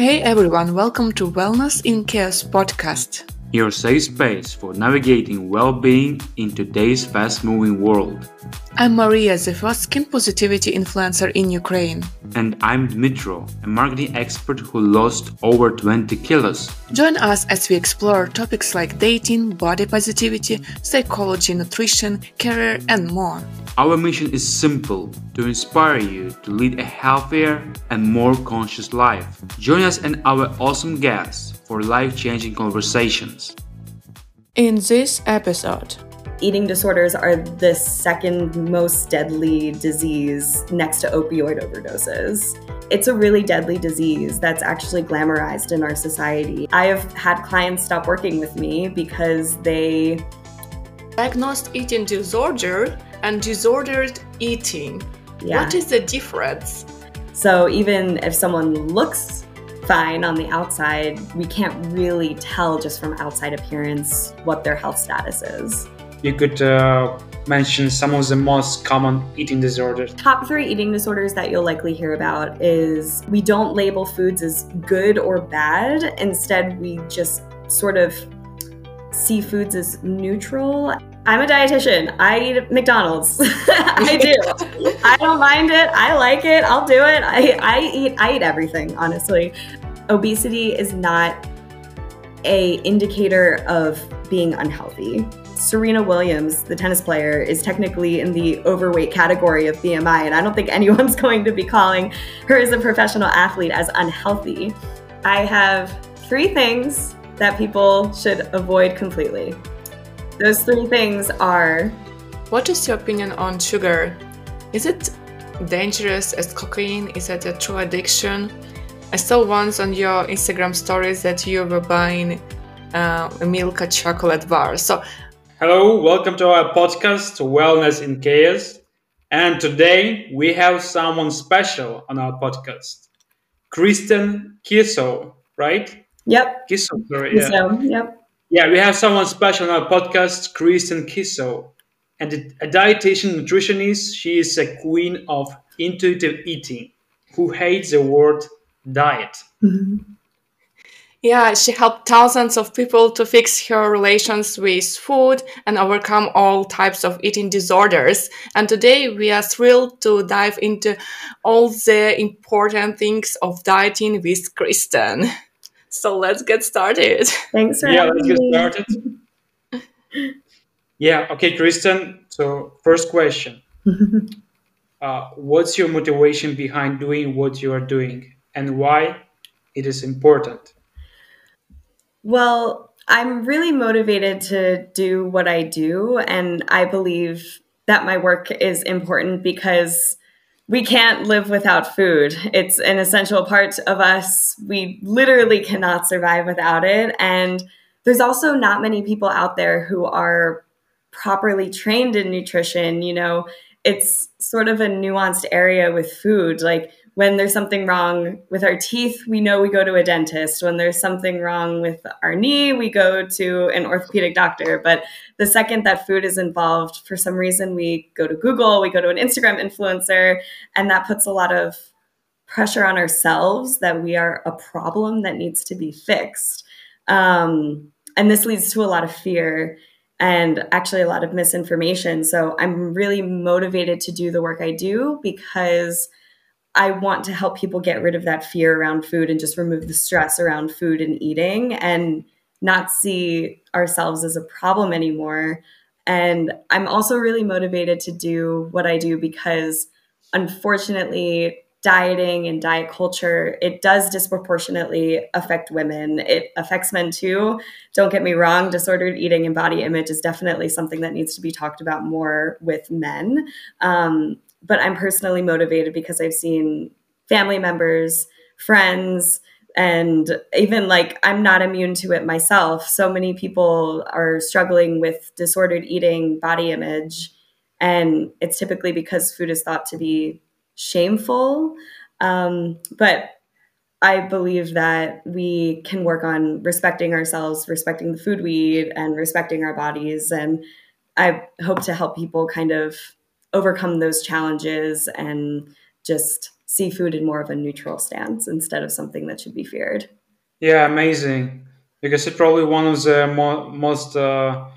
Hey everyone, welcome to Wellness in Chaos podcast. Your safe space for navigating well being in today's fast moving world. I'm Mariia, the first skin positivity influencer in Ukraine. And I'm Dmytro, a marketing expert who lost over 20 kilos. Join us as we explore topics like dating, body positivity, psychology, nutrition, career, and more. Our mission is simple to inspire you to lead a healthier and more conscious life. Join us and our awesome guests for life changing conversations. In this episode, eating disorders are the second most deadly disease next to opioid overdoses. It's a really deadly disease that's actually glamorized in our society. I have had clients stop working with me because they diagnosed eating disorder and disordered eating. Yeah. What is the difference? So even if someone looks fine on the outside, we can't really tell just from outside appearance what their health status is. You could uh, mention some of the most common eating disorders. Top three eating disorders that you'll likely hear about is we don't label foods as good or bad. Instead, we just sort of see foods as neutral. I'm a dietitian. I eat McDonald's. I do. I don't mind it. I like it. I'll do it. I, I eat I eat everything, honestly. Obesity is not a indicator of being unhealthy. Serena Williams, the tennis player, is technically in the overweight category of BMI, and I don't think anyone's going to be calling her as a professional athlete as unhealthy. I have three things that people should avoid completely. Those three things are What is your opinion on sugar? Is it dangerous as cocaine? Is it a true addiction? I saw once on your Instagram stories that you were buying uh, a Milka chocolate bar. So, hello, welcome to our podcast, Wellness in Chaos. And today we have someone special on our podcast, Kristen Kiesow, right? Yep. Kiesow, sorry. Yeah. yep. Yeah, we have someone special on our podcast, Kristen Kiesow, and a dietitian nutritionist. She is a queen of intuitive eating who hates the word diet. Mm-hmm. Yeah, she helped thousands of people to fix her relations with food and overcome all types of eating disorders. And today we are thrilled to dive into all the important things of dieting with Kristen. So let's get started. Thanks for yeah, let's get started. yeah, okay, Kristen. So first question. uh, what's your motivation behind doing what you are doing and why it is important? Well, I'm really motivated to do what I do, and I believe that my work is important because we can't live without food. It's an essential part of us. We literally cannot survive without it. And there's also not many people out there who are properly trained in nutrition. You know, it's sort of a nuanced area with food. Like when there's something wrong with our teeth, we know we go to a dentist. When there's something wrong with our knee, we go to an orthopedic doctor. But the second that food is involved, for some reason, we go to Google, we go to an Instagram influencer, and that puts a lot of pressure on ourselves that we are a problem that needs to be fixed. Um, and this leads to a lot of fear and actually a lot of misinformation. So I'm really motivated to do the work I do because I want to help people get rid of that fear around food and just remove the stress around food and eating and not see ourselves as a problem anymore. And I'm also really motivated to do what I do because unfortunately, dieting and diet culture, it does disproportionately affect women. It affects men too. Don't get me wrong, disordered eating and body image is definitely something that needs to be talked about more with men. Um, but I'm personally motivated because I've seen family members, friends, and even like I'm not immune to it myself. So many people are struggling with disordered eating, body image, and it's typically because food is thought to be shameful. Um, but I believe that we can work on respecting ourselves, respecting the food we eat, and respecting our bodies. And I hope to help people kind of overcome those challenges and just see food in more of a neutral stance instead of something that should be feared. Yeah, amazing. Because it's probably one of the mo- most uh,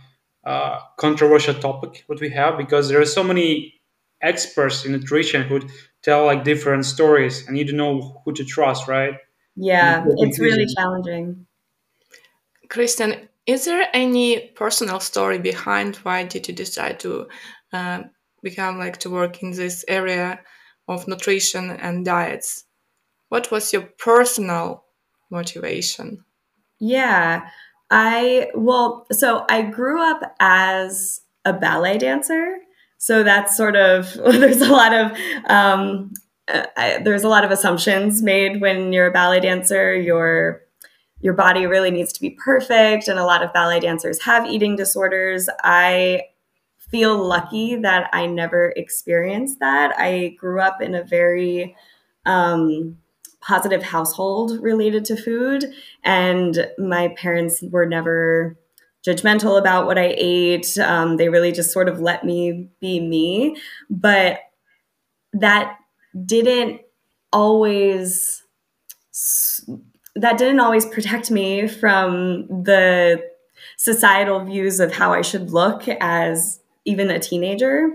uh, controversial topic what we have because there are so many experts in nutrition who tell like different stories and you don't know who to trust, right? Yeah, it's really challenging. Kristen, is there any personal story behind why did you decide to uh, become like to work in this area of nutrition and diets? What was your personal motivation? Yeah, I, well, so I grew up as a ballet dancer. So that's sort of, there's a lot of, um, uh, I, there's a lot of assumptions made when you're a ballet dancer. Your your body really needs to be perfect, and a lot of ballet dancers have eating disorders. I feel lucky that I never experienced that. I grew up in a very um, positive household related to food, and my parents were never judgmental about what I ate. Um, they really just sort of let me be me. But that didn't always that didn't always protect me from the societal views of how I should look as even a teenager.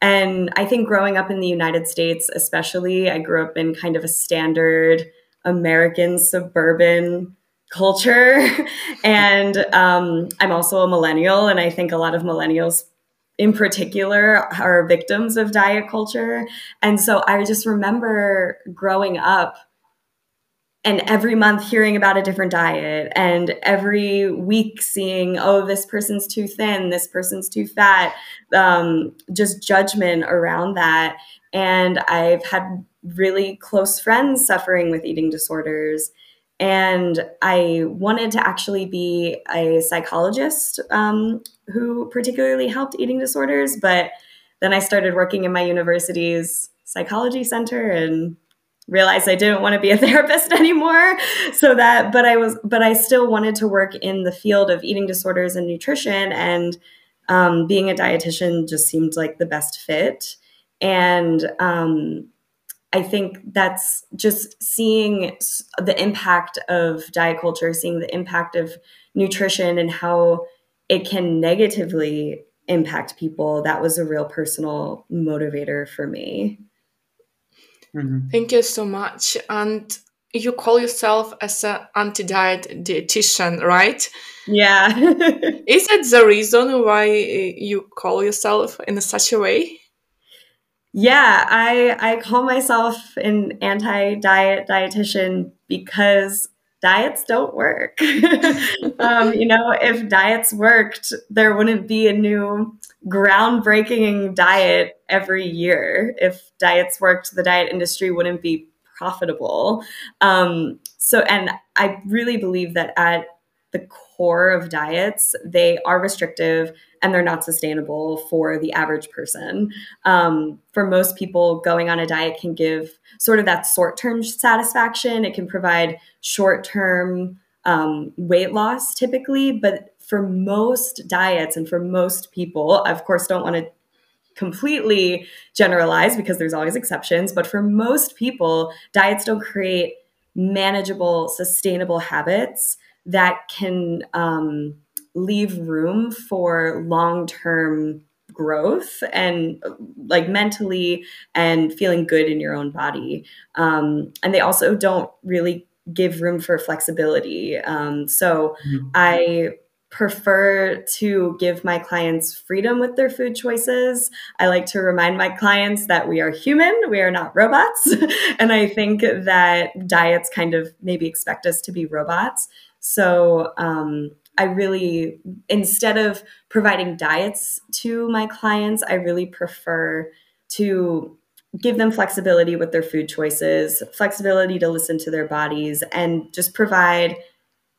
And I think growing up in the United States, especially, I grew up in kind of a standard American suburban culture. and um, I'm also a millennial, and I think a lot of millennials in particular are victims of diet culture. And so I just remember growing up and every month hearing about a different diet and every week seeing oh this person's too thin this person's too fat um, just judgment around that. And i've had really close friends suffering with eating disorders and i wanted to actually be a psychologist um, who particularly helped eating disorders but then i started working in my university's psychology center and realized I didn't want to be a therapist anymore. So that, but I was, but I still wanted to work in the field of eating disorders and nutrition. And um, being a dietitian just seemed like the best fit. And um, I think that's just seeing the impact of diet culture, seeing the impact of nutrition and how it can negatively impact people. That was a real personal motivator for me. Mm-hmm. Thank you so much. And you call yourself as an anti-diet dietitian, right? Yeah. Is that the reason why you call yourself in such a way? Yeah, I I call myself an anti-diet dietitian because diets don't work. um, you know, if diets worked, there wouldn't be a new groundbreaking diet every year. If diets worked, the diet industry wouldn't be profitable. Um, so, and I really believe that at the core of diets, they are restrictive and they're not sustainable for the average person. Um, for most people, going on a diet can give sort of that short term satisfaction. It can provide short term um, weight loss typically, but for most diets and for most people, I of course, don't want to completely generalize because there's always exceptions, but for most people, diets don't create manageable, sustainable habits that can um, leave room for long term growth and like mentally and feeling good in your own body. Um, and they also don't really give room for flexibility. Um, so mm-hmm. I prefer to give my clients freedom with their food choices. I like to remind my clients that we are human, we are not robots. and I think that diets kind of maybe expect us to be robots. So um, I really, instead of providing diets to my clients, I really prefer to give them flexibility with their food choices, flexibility to listen to their bodies, and just provide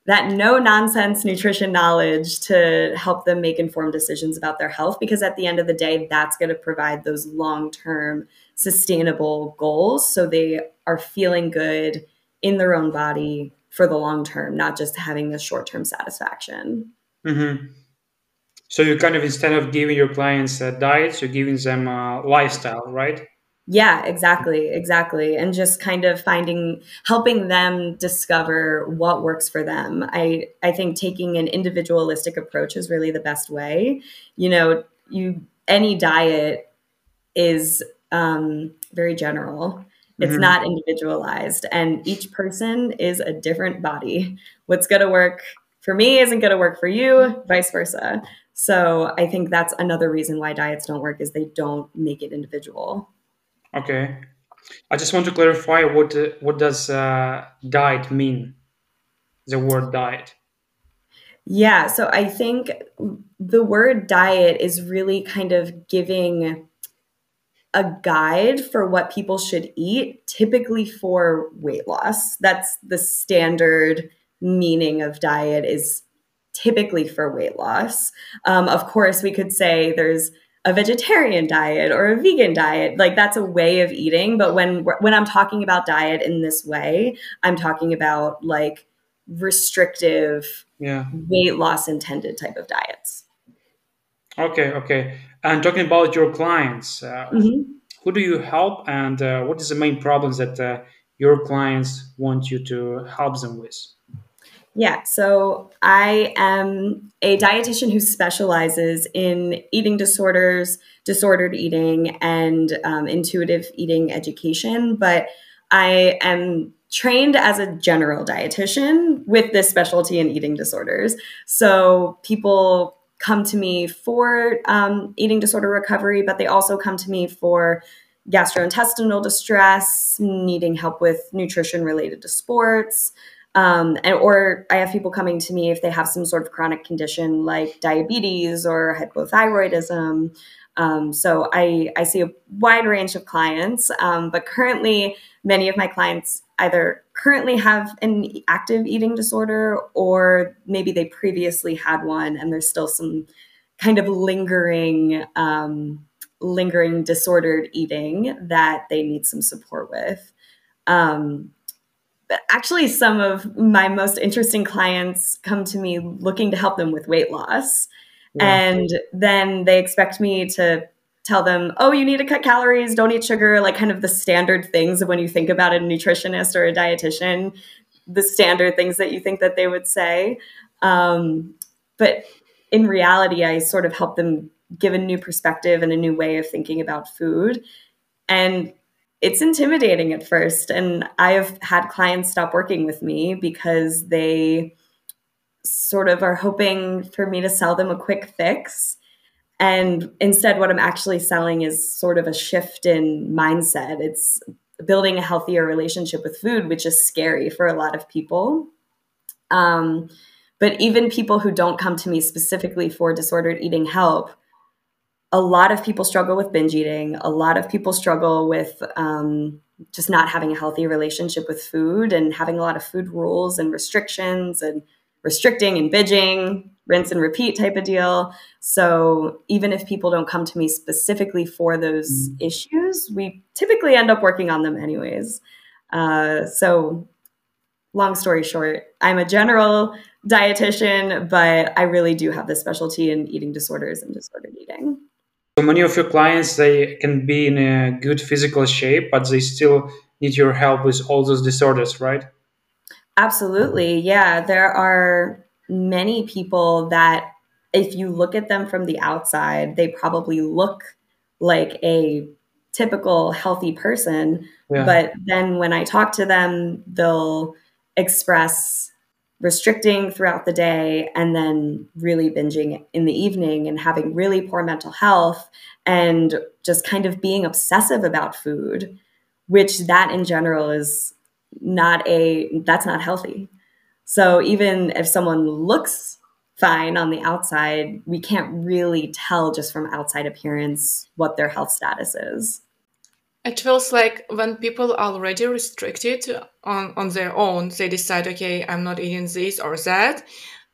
that no nonsense nutrition knowledge to help them make informed decisions about their health. Because at the end of the day, that's going to provide those long term sustainable goals. So they are feeling good in their own body for the long term, not just having the short term satisfaction. Mm-hmm. So you kind of instead of giving your clients uh, diets, you're giving them a lifestyle, right? Yeah, exactly, exactly. And just kind of finding helping them discover what works for them. I I think taking an individualistic approach is really the best way. You know, you any diet is um, very general. It's mm-hmm. not individualized, and each person is a different body. What's going to work for me isn't going to work for you, vice versa. So I think that's another reason why diets don't work is they don't make it individual. Okay. I just want to clarify what uh, what does uh, diet mean? The word diet. Yeah, so I think the word diet is really kind of giving a guide for what people should eat, typically for weight loss. That's the standard meaning of diet is typically for weight loss. Um, of course, we could say there's a vegetarian diet or a vegan diet like that's a way of eating but when when i'm talking about diet in this way i'm talking about like restrictive yeah weight loss intended type of diets okay okay and talking about your clients uh, mm-hmm. who do you help and uh, what is the main problems that uh, your clients want you to help them with yeah, so I am a dietitian who specializes in eating disorders, disordered eating, and um, intuitive eating education. But I am trained as a general dietitian with this specialty in eating disorders. So people come to me for um, eating disorder recovery, but they also come to me for gastrointestinal distress, needing help with nutrition related to sports. Um, and, or I have people coming to me if they have some sort of chronic condition like diabetes or hypothyroidism. Um, so I, I see a wide range of clients, um, but currently, many of my clients either currently have an active eating disorder or maybe they previously had one and there's still some kind of lingering um, lingering disordered eating that they need some support with. Um, actually some of my most interesting clients come to me looking to help them with weight loss and then they expect me to tell them oh you need to cut calories don't eat sugar like kind of the standard things of when you think about a nutritionist or a dietitian the standard things that you think that they would say. Um, but in reality i sort of help them give a new perspective and a new way of thinking about food. And it's intimidating at first. And I have had clients stop working with me because they sort of are hoping for me to sell them a quick fix. And instead, what I'm actually selling is sort of a shift in mindset. It's building a healthier relationship with food, which is scary for a lot of people. Um, but even people who don't come to me specifically for disordered eating help a lot of people struggle with binge eating. A lot of people struggle with um, just not having a healthy relationship with food and having a lot of food rules and restrictions and restricting and binging, rinse and repeat type of deal. So even if people don't come to me specifically for those mm. issues, we typically end up working on them anyways. Uh, so long story short, I'm a general dietitian, but I really do have this specialty in eating disorders and disordered eating. So many of your clients they can be in a good physical shape, but they still need your help with all those disorders, right? Absolutely. Yeah, there are many people that if you look at them from the outside, they probably look like a typical healthy person, yeah. but then when I talk to them, they'll express restricting throughout the day and then really binging in the evening and having really poor mental health and just kind of being obsessive about food which that in general is not a that's not healthy so even if someone looks fine on the outside we can't really tell just from outside appearance what their health status is it feels like when people are already restricted on, on their own, they decide, okay, I'm not eating this or that.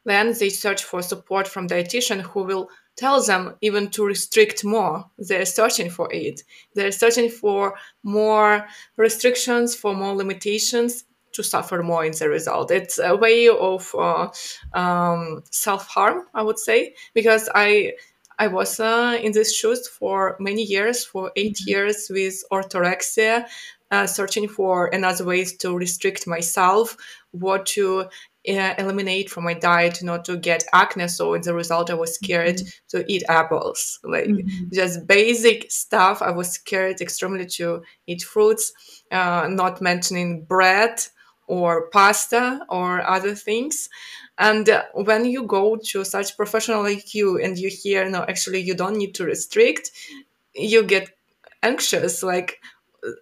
Then they search for support from dietitian who will tell them even to restrict more. They're searching for it. They're searching for more restrictions, for more limitations to suffer more in the result. It's a way of uh, um, self harm, I would say, because I I was uh, in these shoes for many years, for 8 mm-hmm. years with orthorexia, uh, searching for another ways to restrict myself, what to uh, eliminate from my diet not to get acne. So as a result, I was scared mm-hmm. to eat apples, like mm-hmm. just basic stuff. I was scared extremely to eat fruits, uh, not mentioning bread or pasta or other things. And uh, when you go to such professional like you and you hear, no, actually, you don't need to restrict, you get anxious. Like,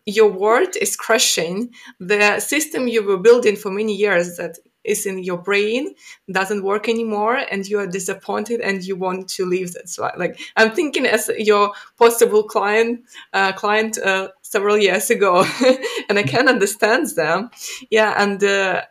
your world is crushing the system you were building for many years that is in your brain doesn't work anymore and you are disappointed and you want to leave that's so like i'm thinking as your possible client uh, client uh, several years ago and i can understand them. Yeah and uh,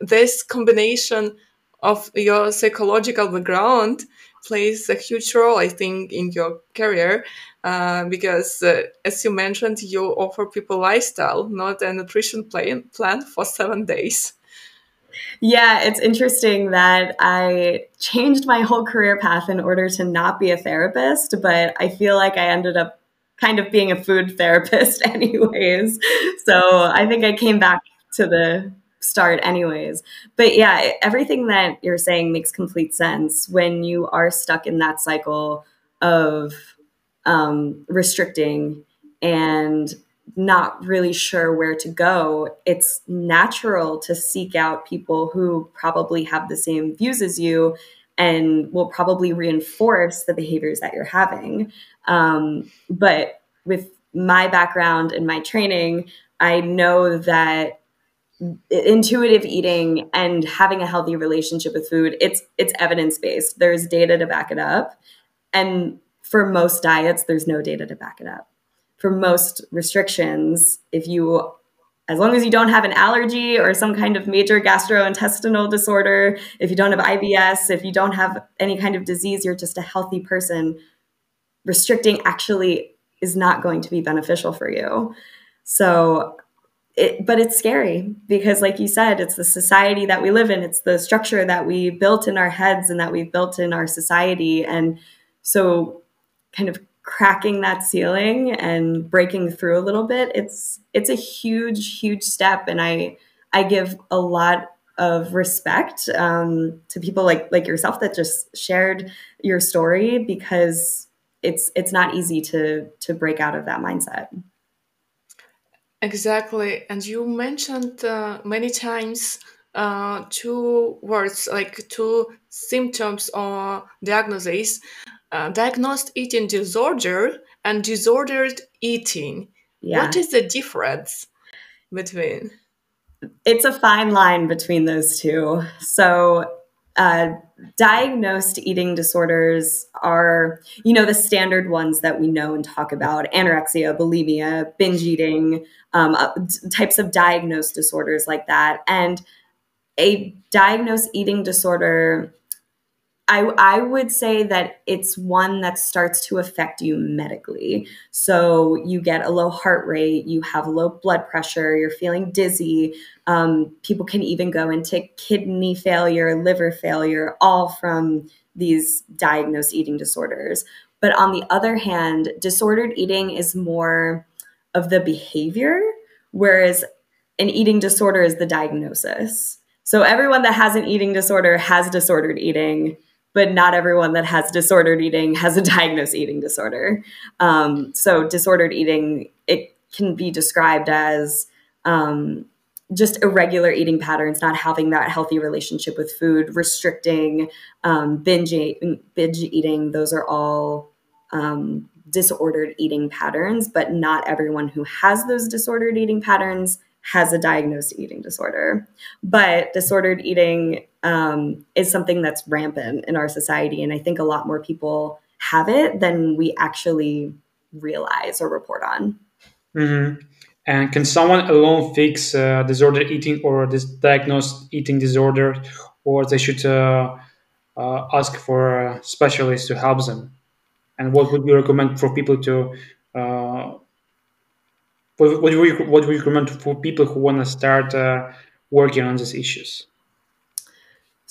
this combination of your psychological background plays a huge role i think in your career uh, because uh, as you mentioned you offer people lifestyle not a nutrition plan, plan for seven days yeah, it's interesting that I changed my whole career path in order to not be a therapist, but I feel like I ended up kind of being a food therapist, anyways. So I think I came back to the start, anyways. But yeah, everything that you're saying makes complete sense when you are stuck in that cycle of um, restricting and not really sure where to go, it's natural to seek out people who probably have the same views as you and will probably reinforce the behaviors that you're having. Um, but with my background and my training, I know that intuitive eating and having a healthy relationship with food it's it's evidence based. There's data to back it up. And for most diets there's no data to back it up for most restrictions, if you as long as you don't have an allergy or some kind of major gastrointestinal disorder, if you don't have IBS, if you don't have any kind of disease, you're just a healthy person, restricting actually is not going to be beneficial for you. So, it, but it's scary because, like you said, it's the society that we live in, it's the structure that we built in our heads and that we've built in our society. And so, kind of cracking that ceiling and breaking through a little bit it's it's a huge huge step. And i i give a lot of respect um, to people like like yourself that just shared your story because it's it's not easy to to break out of that mindset. Exactly. And you mentioned uh, many times uh, two words like two symptoms or diagnoses uh, diagnosed eating disorder and disordered eating. Yeah. What is the difference between? It's a fine line between those two. So, uh, diagnosed eating disorders are, you know, the standard ones that we know and talk about anorexia, bulimia, binge eating, um, uh, types of diagnosed disorders like that. And a diagnosed eating disorder I, I would say that it's one that starts to affect you medically. So you get a low heart rate, you have low blood pressure, you're feeling dizzy. Um, people can even go into kidney failure, liver failure, all from these diagnosed eating disorders. But on the other hand, disordered eating is more of the behavior, whereas an eating disorder is the diagnosis. So everyone that has an eating disorder has disordered eating but not everyone that has disordered eating has a diagnosed eating disorder. Um, so disordered eating it can be described as um, just irregular eating patterns, not having that healthy relationship with food, restricting, um, binge, binge eating. Those are all um, disordered eating patterns, but not everyone who has those disordered eating patterns has a diagnosed eating disorder. But disordered eating um, is something that's rampant in our society. And I think a lot more people have it than we actually realize or report on. Mm-hmm. And can someone alone fix uh, disordered eating or this diagnosed eating disorder, or they should uh, uh, ask for a specialist to help them? And what would you recommend for people to uh, what, what, do you, what do you recommend for people who want to start uh, working on these issues?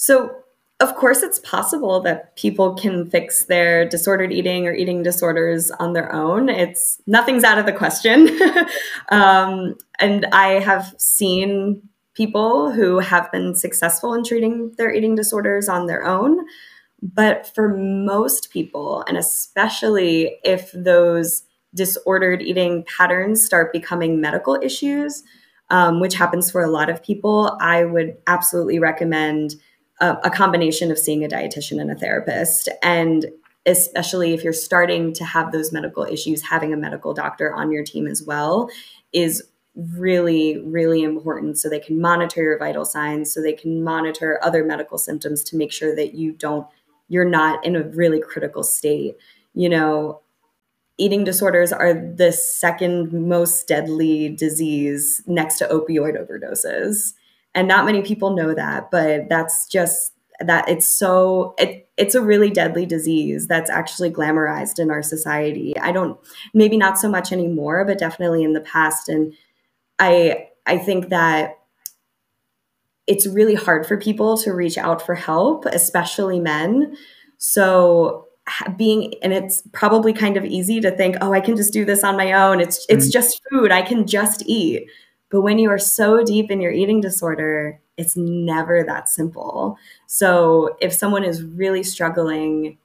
So, of course, it's possible that people can fix their disordered eating or eating disorders on their own. It's nothing's out of the question. um, and I have seen people who have been successful in treating their eating disorders on their own. But for most people, and especially if those disordered eating patterns start becoming medical issues, um, which happens for a lot of people, I would absolutely recommend a, combination of seeing a dietitian and a therapist. And especially if you're starting to have those medical issues, having a medical doctor on your team as well is really, really important so they can monitor your vital signs, so they can monitor other medical symptoms to make sure that you don't, you're not in a really critical state. You know, eating disorders are the second most deadly disease next to opioid overdoses and not many people know that but that's just that it's so it, it's a really deadly disease that's actually glamorized in our society. I don't maybe not so much anymore but definitely in the past. And i i think that it's really hard for people to reach out for help especially men. So being and it's probably kind of easy to think oh i can just do this on my own. It's it's mm. just food. I can just eat but when you are so deep in your eating disorder, it's never that simple. So if someone is really struggling,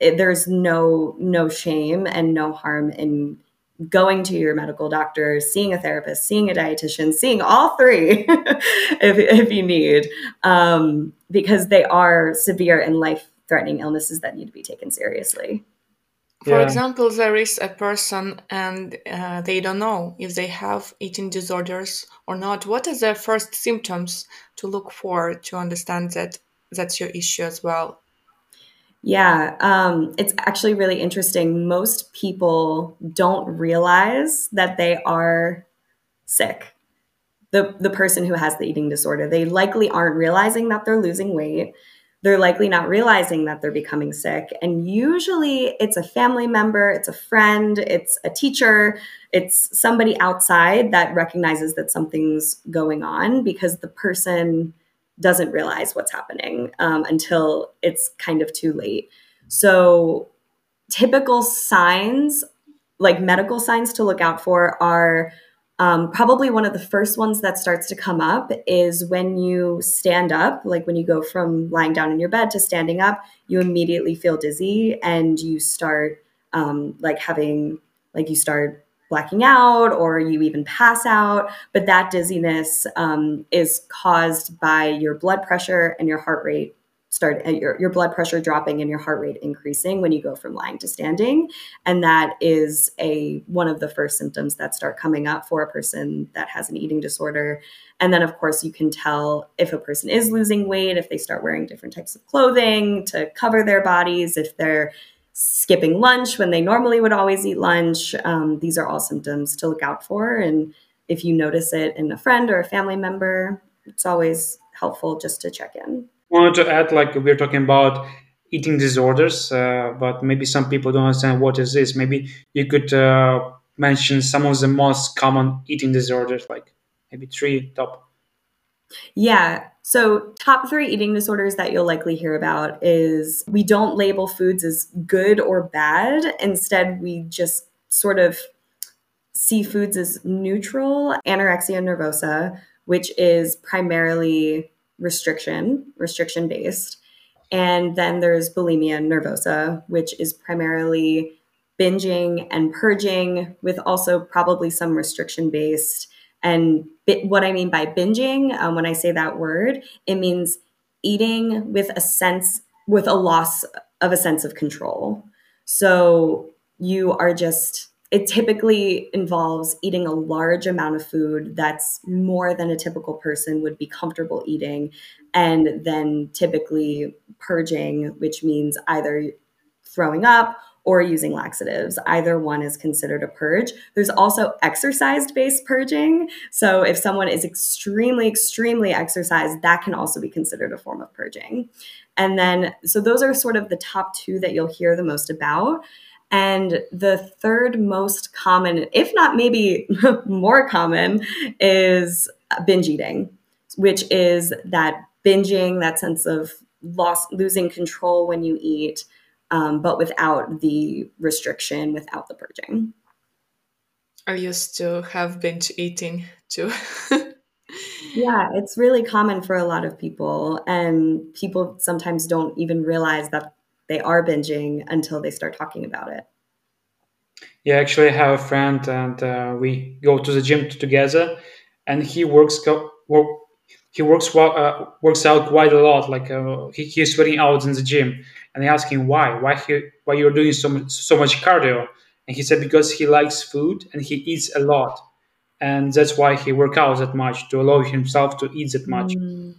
it, there's no no shame and no harm in going to your medical doctor, seeing a therapist, seeing a dietitian, seeing all three if, if you need, um, because they are severe and life threatening illnesses that need to be taken seriously. For yeah. example, there is a person and uh, they don't know if they have eating disorders or not. What are the first symptoms to look for to understand that that's your issue as well? Yeah, um, it's actually really interesting. Most people don't realize that they are sick. The, the person who has the eating disorder, they likely aren't realizing that they're losing weight they're likely not realizing that they're becoming sick. And usually it's a family member, it's a friend, it's a teacher, it's somebody outside that recognizes that something's going on because the person doesn't realize what's happening um, until it's kind of too late. So, typical signs, like medical signs to look out for, are um, probably one of the first ones that starts to come up is when you stand up, like when you go from lying down in your bed to standing up, you immediately feel dizzy and you start um, like having, like you start blacking out or you even pass out. But that dizziness um, is caused by your blood pressure and your heart rate start uh, your, your blood pressure dropping and your heart rate increasing when you go from lying to standing. And that is a one of the first symptoms that start coming up for a person that has an eating disorder. And then of course you can tell if a person is losing weight if they start wearing different types of clothing to cover their bodies if they're skipping lunch when they normally would always eat lunch. Um, these are all symptoms to look out for. And if you notice it in a friend or a family member it's always helpful just to check in wanted to add, like we're talking about eating disorders, uh, but maybe some people don't understand what is this. Maybe you could uh, mention some of the most common eating disorders, like maybe three top. Yeah. So, top three eating disorders that you'll likely hear about is we don't label foods as good or bad. Instead, we just sort of see foods as neutral. Anorexia nervosa, which is primarily restriction, restriction based. And then there's bulimia nervosa, which is primarily binging and purging, with also probably some restriction based. And bi- what I mean by binging, um, when I say that word, it means eating with a sense, with a loss of a sense of control. So you are just it typically involves eating a large amount of food that's more than a typical person would be comfortable eating, and then typically purging, which means either throwing up or using laxatives. Either one is considered a purge. There's also exercise based purging. So, if someone is extremely, extremely exercised, that can also be considered a form of purging. And then, so those are sort of the top two that you'll hear the most about. And the third most common, if not maybe more common, is binge eating, which is that binging, that sense of lost losing control when you eat, um, but without the restriction, without the purging. I used to have binge eating too. yeah, it's really common for a lot of people, and people sometimes don't even realize that they are binging until they start talking about it. Yeah, actually, I have a friend, and uh, we go to the gym together, and he works co- work, he works uh, works out quite a lot. Like uh, he, he's sweating out in the gym, and I ask him why, why he, why you're doing so much so much cardio, and he said because he likes food and he eats a lot, and that's why he works out that much to allow himself to eat that much. Mm.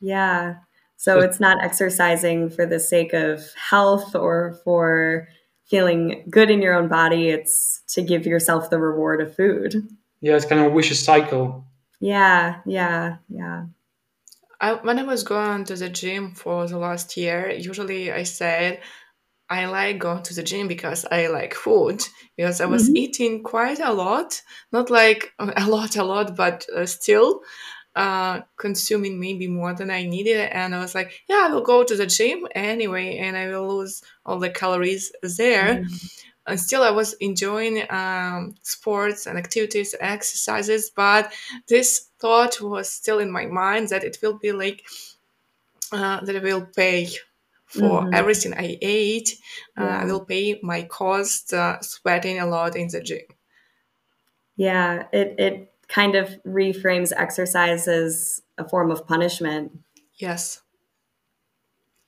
Yeah, so it's not exercising for the sake of health or for feeling good in your own body. It's to give yourself the reward of food. Yeah, it's kind of a vicious cycle. Yeah, yeah, yeah. I, when I was going to the gym for the last year, usually I said I like going to the gym because I like food because I was mm-hmm. eating quite a lot, not like a lot, a lot, but uh, still uh, consuming maybe more than I needed. And I was like, yeah, I will go to the gym anyway, and I will lose all the calories there. Mm-hmm. And still, I was enjoying um, sports and activities, exercises, but this thought was still in my mind that it will be like uh, that I will pay for mm-hmm. everything I ate. Uh, I will pay my cost uh, sweating a lot in the gym. Yeah, it it kind of reframes exercise as a form of punishment. Yes.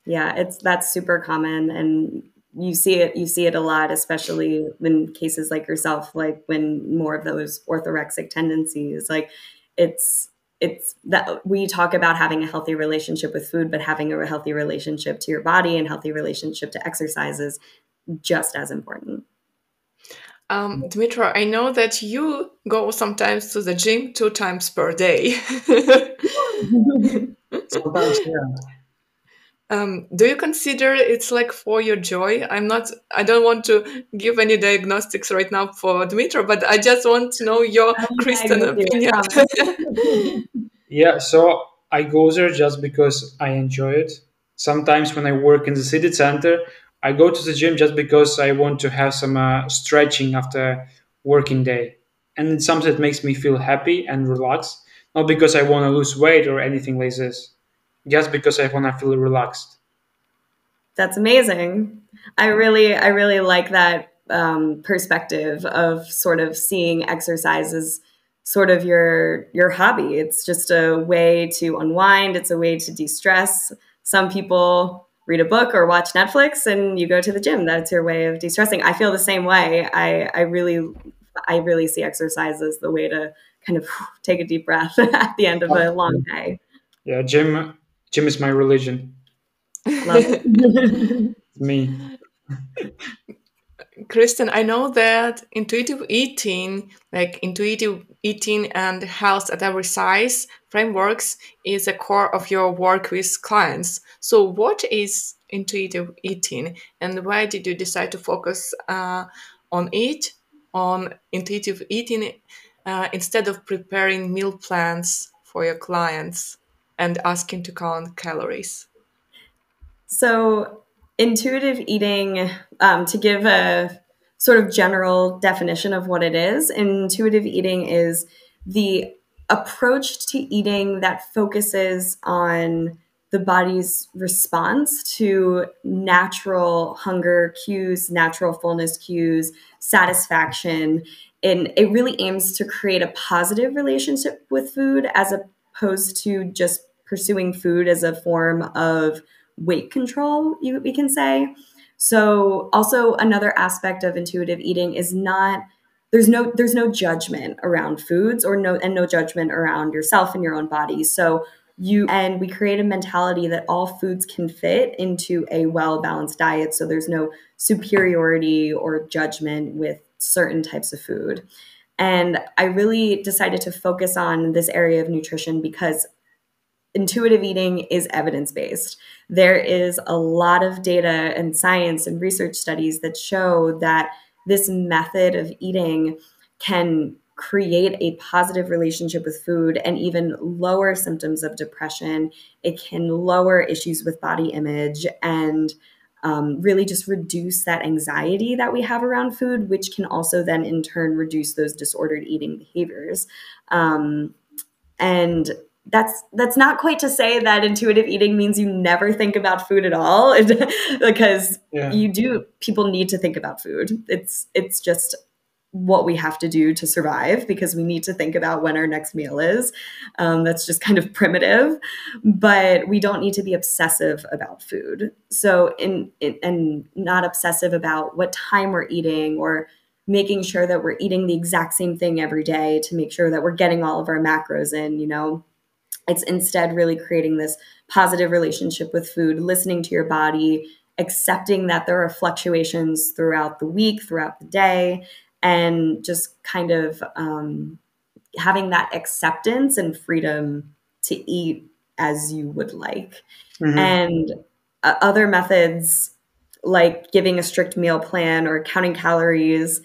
Yeah, it's that's super common and you see it you see it a lot especially in cases like yourself like when more of those orthorexic tendencies like it's it's that we talk about having a healthy relationship with food but having a healthy relationship to your body and healthy relationship to exercise is just as important um, Dmytro, I know that you go sometimes to the gym two times per day. sometimes, yeah. Um, do you consider it's like for your joy? I'm not. I don't want to give any diagnostics right now for Dmytro, but I just want to know your Kristen opinion. yeah, so I go there just because I enjoy it. Sometimes when I work in the city center, I go to the gym just because I want to have some uh, stretching after working day, and it's something that makes me feel happy and relaxed. Not because I want to lose weight or anything like this, just because I want to feel relaxed. That's amazing. I really, I really like that um, perspective of sort of seeing exercise as sort of your your hobby. It's just a way to unwind. It's a way to de stress. Some people read a book or watch Netflix and you go to the gym. That's your way of de-stressing. I feel the same way. I, I really I really see exercise as the way to kind of take a deep breath at the end of a long day. Yeah, gym gym is my religion. Love it. Me. Kristen, I know that intuitive eating, like intuitive eating and health at every size frameworks, is a core of your work with clients. So, what is intuitive eating, and why did you decide to focus uh, on it, on intuitive eating, uh, instead of preparing meal plans for your clients and asking to count calories? So, intuitive eating, um, to give a sort of general definition of what it is, intuitive eating is the approach to eating that focuses on the body's response to natural hunger cues, natural fullness cues, satisfaction. And it really aims to create a positive relationship with food as opposed to just pursuing food as a form of weight control, you, we can say. So, also another aspect of intuitive eating is not there's no there's no judgment around foods or no and no judgment around yourself and your own body. So you and we create a mentality that all foods can fit into a well balanced diet so there's no superiority or judgment with certain types of food and i really decided to focus on this area of nutrition because intuitive eating is evidence based. There is a lot of data and science and research studies that show that this method of eating can create a positive relationship with food and even lower symptoms of depression. It can lower issues with body image and um, really just reduce that anxiety that we have around food, which can also then in turn reduce those disordered eating behaviors. Um, and that's that's not quite to say that intuitive eating means you never think about food at all because yeah. you do people need to think about food. It's it's just what we have to do to survive because we need to think about when our next meal is. Um, that's just kind of primitive but we don't need to be obsessive about food. So in, in and not obsessive about what time we're eating or making sure that we're eating the exact same thing every day to make sure that we're getting all of our macros in you know it's instead really creating this positive relationship with food, listening to your body, accepting that there are fluctuations throughout the week, throughout the day, and just kind of um, having that acceptance and freedom to eat as you would like. Mm-hmm. And uh, other methods like giving a strict meal plan or counting calories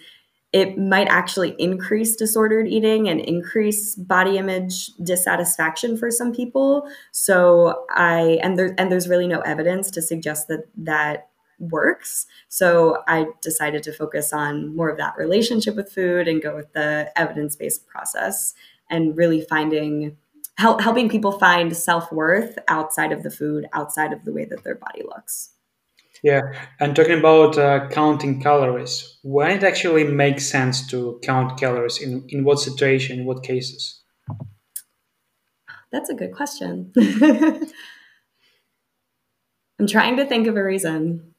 it might actually increase disordered eating and increase body image dissatisfaction for some people. So i and there and there's really no evidence to suggest that that works. So i decided to focus on more of that relationship with food and go with the evidence-based process and really finding help, helping people find self-worth outside of the food outside of the way that their body looks yeah, and talking about uh, counting calories, when it actually makes sense to count calories, in, in what situation, in what cases? That's a good question. I'm trying to think of a reason.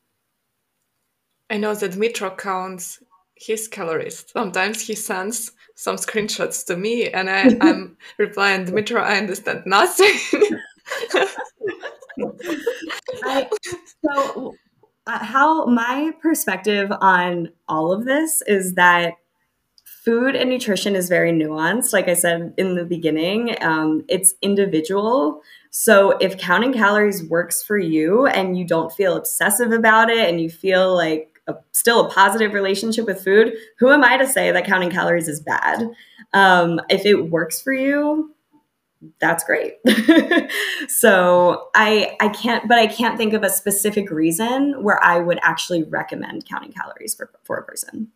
I know that Dmytro counts his calories. Sometimes he sends some screenshots to me, and I, am replying, Dmytro, I understand nothing. I, so uh, how my perspective on all of this is that food and nutrition is very nuanced. Like I said in the beginning, um, it's individual. So if counting calories works for you and you don't feel obsessive about it and you feel like a, still a positive relationship with food, who am I to say that counting calories is bad? Um, if it works for you, that's great. so I I can't but I can't think of a specific reason where I would actually recommend counting calories for, for a person.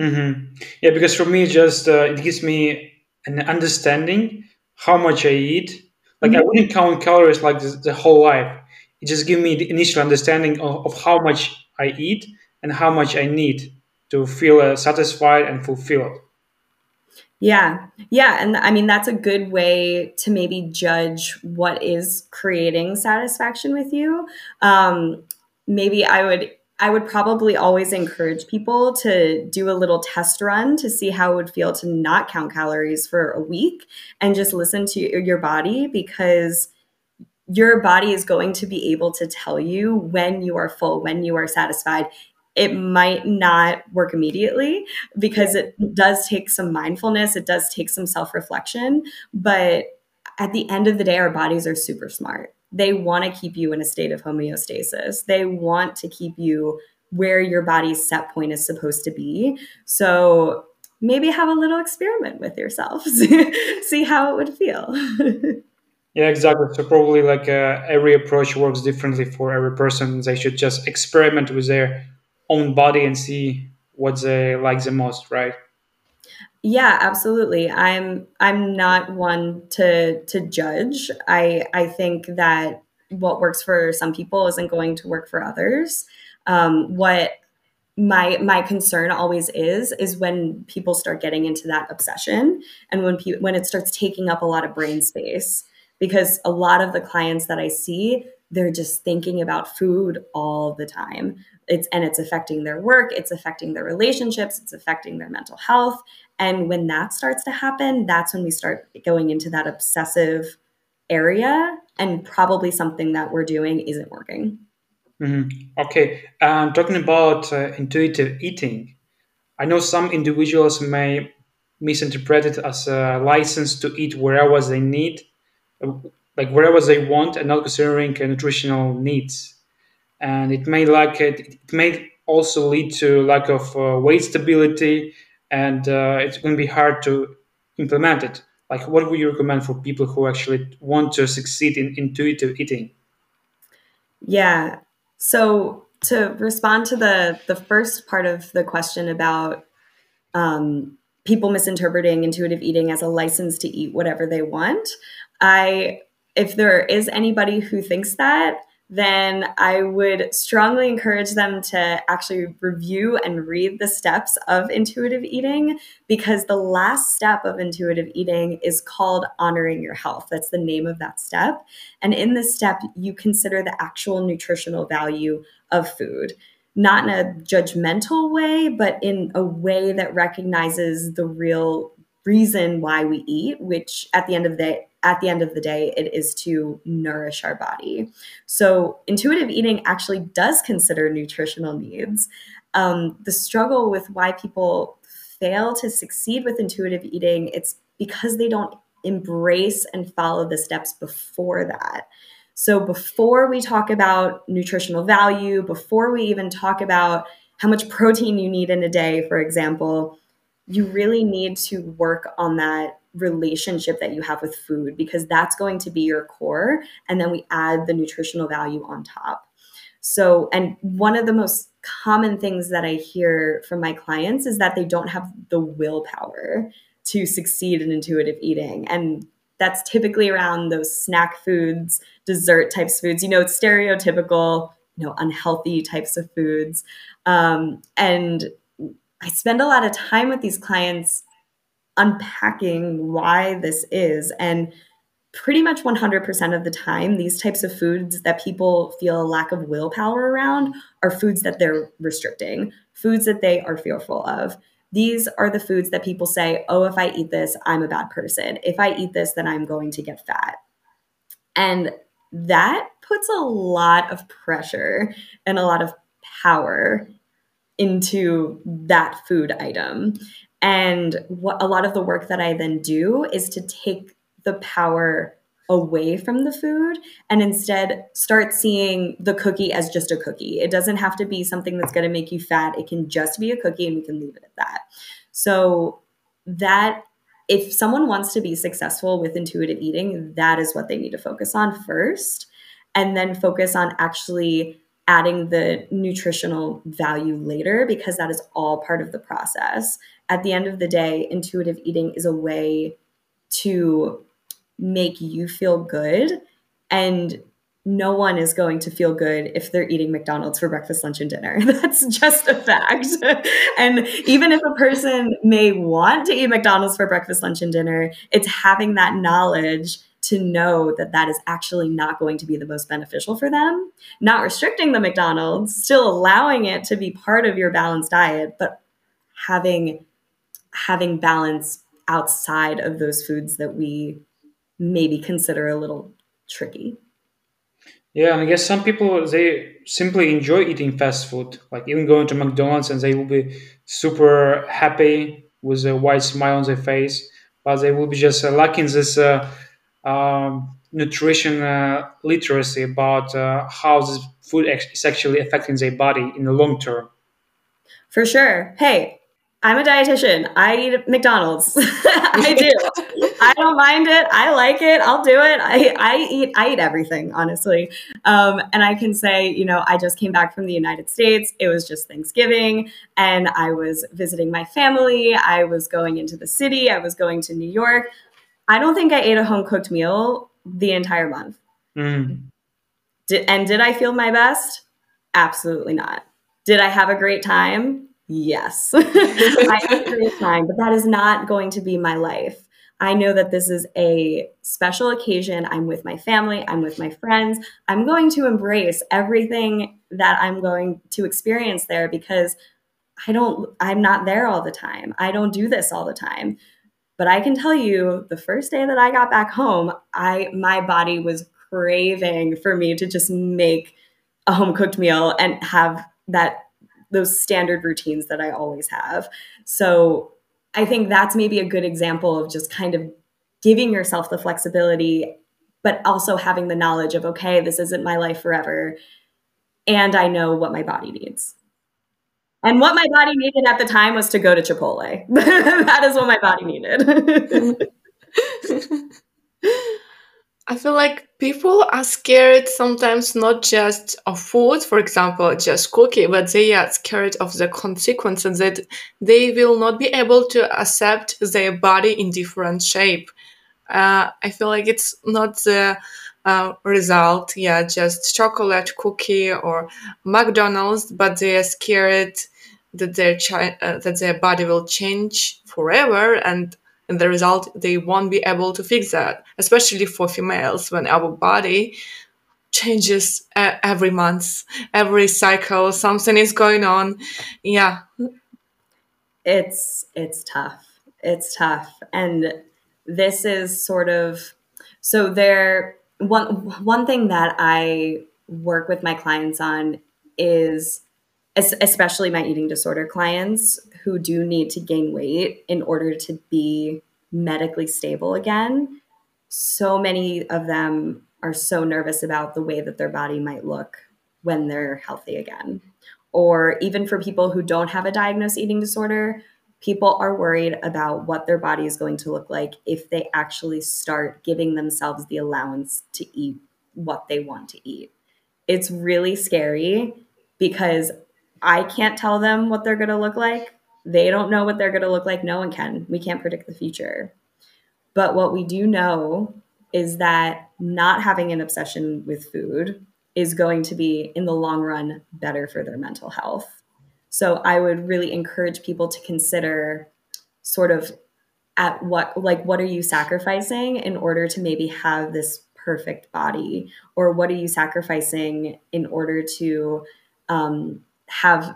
Mm-hmm. Yeah, because for me, just uh, it gives me an understanding how much I eat. Like mm-hmm. I wouldn't count calories like this, the whole life. It just gives me the initial understanding of, of, how much I eat and how much I need to feel uh, satisfied and fulfilled. Yeah. Yeah. And I mean, that's a good way to maybe judge what is creating satisfaction with you. Um, maybe I would. I would probably always encourage people to do a little test run to see how it would feel to not count calories for a week and just listen to your body because your body is going to be able to tell you when you are full, when you are satisfied it might not work immediately because it does take some mindfulness, it does take some self reflection. But at the end of the day, our bodies are super smart. They want to keep you in a state of homeostasis, they want to keep you where your body's set point is supposed to be. So maybe have a little experiment with yourself, see how it would feel. Yeah, exactly. So probably like uh, every approach works differently for every person. They should just experiment with their own body and see what they like the most, right? Yeah, absolutely. I'm I'm not one to to judge. I I think that what works for some people isn't going to work for others. Um, what my my concern always is is when people start getting into that obsession and when pe- when it starts taking up a lot of brain space because a lot of the clients that I see they're just thinking about food all the time it's and it's affecting their work it's affecting their relationships it's affecting their mental health. And when that starts to happen that's when we start going into that obsessive area and probably something that we're doing isn't working. Mm-hmm. okay um, talking about uh, intuitive eating i know some individuals may misinterpret it as a license to eat wherever they need like wherever they want and not considering nutritional needs and it may like it, it may also lead to lack of uh, weight stability and uh, it's going to be hard to implement it. Like, what would you recommend for people who actually want to succeed in intuitive eating? Yeah. So to respond to the the first part of the question about um, people misinterpreting intuitive eating as a license to eat whatever they want, I if there is anybody who thinks that, then I would strongly encourage them to actually review and read the steps of intuitive eating because the last step of intuitive eating is called honoring your health. That's the name of that step. And in this step, you consider the actual nutritional value of food. Not in a judgmental way, but in a way that recognizes the real reason why we eat, which at the end of the at the end of the day, it is to nourish our body. So, intuitive eating actually does consider nutritional needs. Um, the struggle with why people fail to succeed with intuitive eating, it's because they don't embrace and follow the steps before that. So, before we talk about nutritional value, before we even talk about how much protein you need in a day, for example, you really need to work on that relationship that you have with food because that's going to be your core. And then we add the nutritional value on top. So, and one of the most common things that I hear from my clients is that they don't have the willpower to succeed in intuitive eating. And that's typically around those snack foods, dessert types foods. You know, it's stereotypical, you know, unhealthy types of foods. Um, and I spend a lot of time with these clients unpacking why this is. And pretty much 100% of the time, these types of foods that people feel a lack of willpower around are foods that they're restricting, foods that they are fearful of. These are the foods that people say, oh, if I eat this, I'm a bad person. If I eat this, then I'm going to get fat. And that puts a lot of pressure and a lot of power into that food item. And what a lot of the work that I then do is to take the power away from the food and instead start seeing the cookie as just a cookie. It doesn't have to be something that's going to make you fat. It can just be a cookie and we can leave it at that. So that if someone wants to be successful with intuitive eating, that is what they need to focus on first and then focus on actually adding the nutritional value later because that is all part of the process. At the end of the day, intuitive eating is a way to make you feel good and no one is going to feel good if they're eating McDonald's for breakfast, lunch, and dinner. That's just a fact. and even if a person may want to eat McDonald's for breakfast, lunch, and dinner, it's having that knowledge to know that that is actually not going to be the most beneficial for them. Not restricting the McDonald's, still allowing it to be part of your balanced diet, but having having balance outside of those foods that we maybe consider a little tricky. Yeah, and I guess some people they simply enjoy eating fast food, like even going to McDonald's, and they will be super happy with a wide smile on their face, but they will be just uh, lacking this uh, um, nutrition uh, literacy about uh, how this food is actually affecting their body in the long term. For sure. Hey, I'm a dietitian. I eat McDonald's. I do. I don't mind it. I like it. I'll do it. I, I eat I eat everything, honestly. Um, and I can say, you know, I just came back from the United States. It was just Thanksgiving, and I was visiting my family. I was going into the city. I was going to New York. I don't think I ate a home cooked meal the entire month. Mm. Did, and did I feel my best? Absolutely not. Did I have a great time? Yes. I great time, but that is not going to be my life. I know that this is a special occasion. I'm with my family, I'm with my friends. I'm going to embrace everything that I'm going to experience there because I don't I'm not there all the time. I don't do this all the time. But I can tell you the first day that I got back home, I my body was craving for me to just make a home cooked meal and have that those standard routines that I always have. So I think that's maybe a good example of just kind of giving yourself the flexibility, but also having the knowledge of, okay, this isn't my life forever. And I know what my body needs. And what my body needed at the time was to go to Chipotle. that is what my body needed. I feel like people are scared sometimes not just of food, for example, just cooking, but they are scared of the consequences that they will not be able to accept their body in different shape. Uh, I feel like it's not the uh, result, yeah, just chocolate cookie or McDonald's, but they are scared that their chi- uh, that their body will change forever and and the result they won't be able to fix that especially for females when our body changes uh, every month every cycle something is going on. Yeah. It's it's tough. It's tough. And this is sort of so there one one thing that i work with my clients on is especially my eating disorder clients who do need to gain weight in order to be medically stable again. So many of them are so nervous about the way that their body might look when they're healthy again. Or even for people who don't have a diagnosed eating disorder, people are worried about what their body is going to look like if they actually start giving themselves the allowance to eat what they want to eat. It's really scary because I can't tell them what they're going to look like. They don't know what they're going to look like. No one can. We can't predict the future. But what we do know is that not having an obsession with food is going to be, in the long run, better for their mental health. So I would really encourage people to consider sort of at what, like, what are you sacrificing in order to maybe have this perfect body? Or what are you sacrificing in order to um, have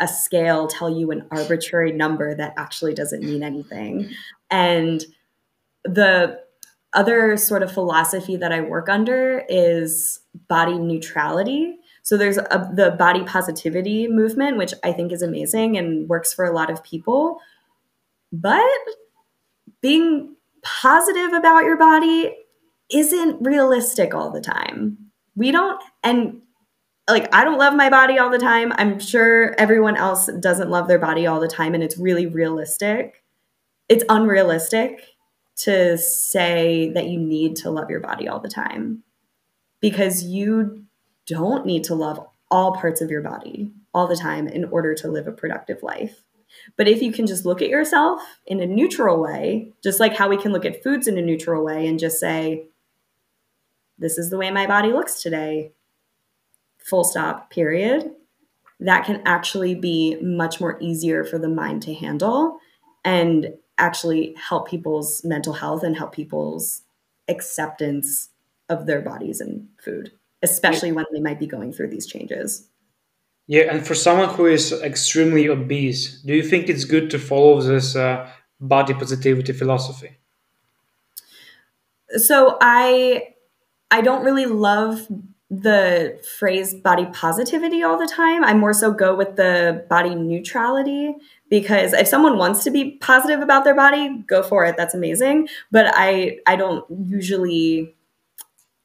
a scale tell you an arbitrary number that actually doesn't mean anything. And the other sort of philosophy that I work under is body neutrality. So there's a, the body positivity movement, which I think is amazing and works for a lot of people. But being positive about your body isn't realistic all the time. We don't, and like I don't love my body all the time. I'm sure everyone else doesn't love their body all the time and it's really realistic. It's unrealistic to say that you need to love your body all the time because you don't need to love all parts of your body all the time in order to live a productive life. But if you can just look at yourself in a neutral way, just like how we can look at foods in a neutral way and just say, this is the way my body looks today full stop, period, that can actually be much more easier for the mind to handle and actually help people's mental health and help people's acceptance of their bodies and food, especially when they might be going through these changes. Yeah, and for someone who is extremely obese, do you think it's good to follow this uh, body positivity philosophy? So I I don't really love the phrase body positivity all the time. I more so go with the body neutrality because if someone wants to be positive about their body, go for it. That's amazing. But I I don't usually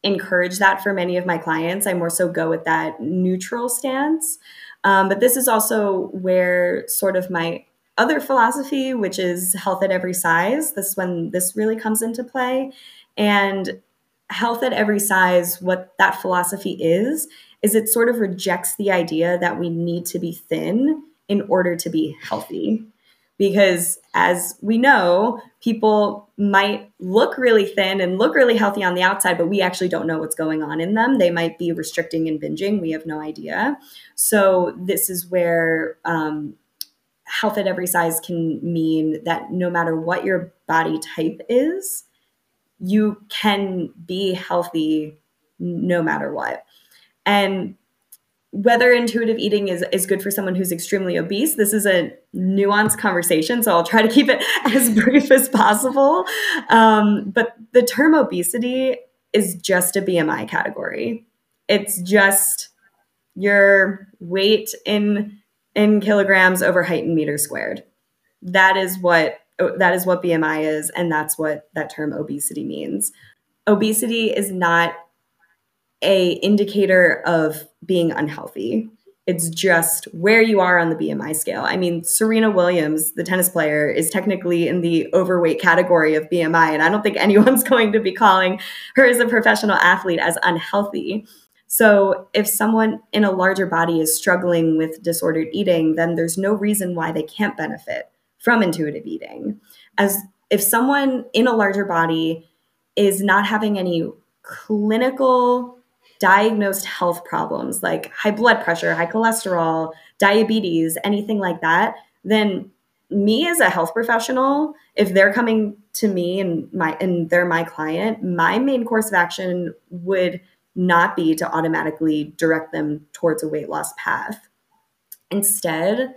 encourage that for many of my clients. I more so go with that neutral stance. Um, but this is also where sort of my other philosophy, which is health at every size, this when this really comes into play. And health at every size, what that philosophy is, is it sort of rejects the idea that we need to be thin in order to be healthy. Because as we know, people might look really thin and look really healthy on the outside, but we actually don't know what's going on in them. They might be restricting and binging. We have no idea. So, this is where um, health at every size can mean that no matter what your body type is, you can be healthy no matter what. And whether intuitive eating is, is good for someone who's extremely obese, this is a nuanced conversation, so I'll try to keep it as brief as possible. Um, but the term obesity is just a BMI category. It's just your weight in in kilograms over height in meters squared. That is what Oh, that is what BMI is, and that's what that term obesity means. Obesity is not a indicator of being unhealthy. It's just where you are on the BMI scale. I mean, Serena Williams, the tennis player, is technically in the overweight category of BMI. And I don't think anyone's going to be calling her as a professional athlete as unhealthy. So, if someone in a larger body is struggling with disordered eating, then there's no reason why they can't benefit from intuitive eating. As if someone in a larger body is not having any clinical diagnosed health problems like high blood pressure, high cholesterol, diabetes, anything like that, then me as a health professional, if they're coming to me and my and they're my client, my main course of action would not be to automatically direct them towards a weight loss path. Instead,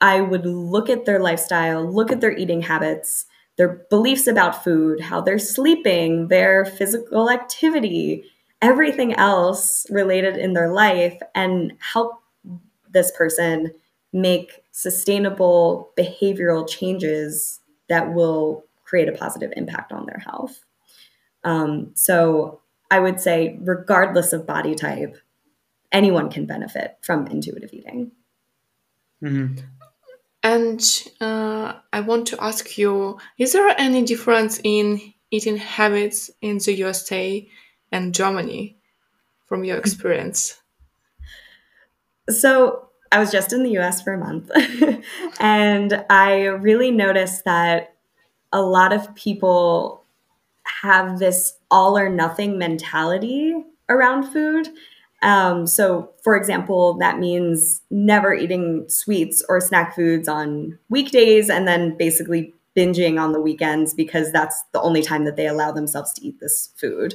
I would look at their lifestyle, look at their eating habits, their beliefs about food, how they're sleeping, their physical activity, everything else related in their life, and help this person make sustainable behavioral changes that will create a positive impact on their health. Um, so I would say, regardless of body type, anyone can benefit from intuitive eating. Mm-hmm. And uh, I want to ask you is there any difference in eating habits in the USA and Germany from your experience? So, I was just in the US for a month, and I really noticed that a lot of people have this all or nothing mentality around food. Um, so, for example, that means never eating sweets or snack foods on weekdays and then basically binging on the weekends because that's the only time that they allow themselves to eat this food.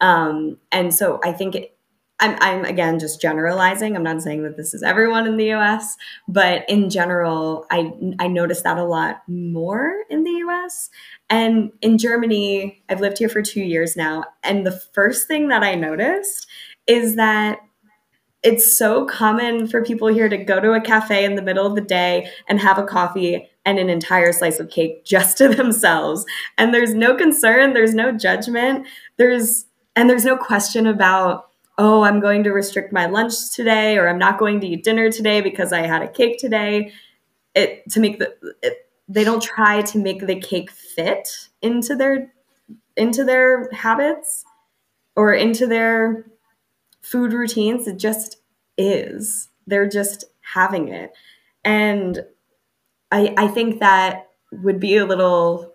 Um, and so I think it, I'm, I'm again just generalizing. I'm not saying that this is everyone in the US, but in general, I, I noticed that a lot more in the US. And in Germany, I've lived here for two years now. And the first thing that I noticed is that it's so common for people here to go to a cafe in the middle of the day and have a coffee and an entire slice of cake just to themselves. And there's no concern, there's no judgment, there's and there's no question about, oh, I'm going to restrict my lunch today or I'm not going to eat dinner today because I had a cake today. It to make the it, they don't try to make the cake fit into their into their habits or into their food routines. It just is. They're just having it. And I I think that would be a little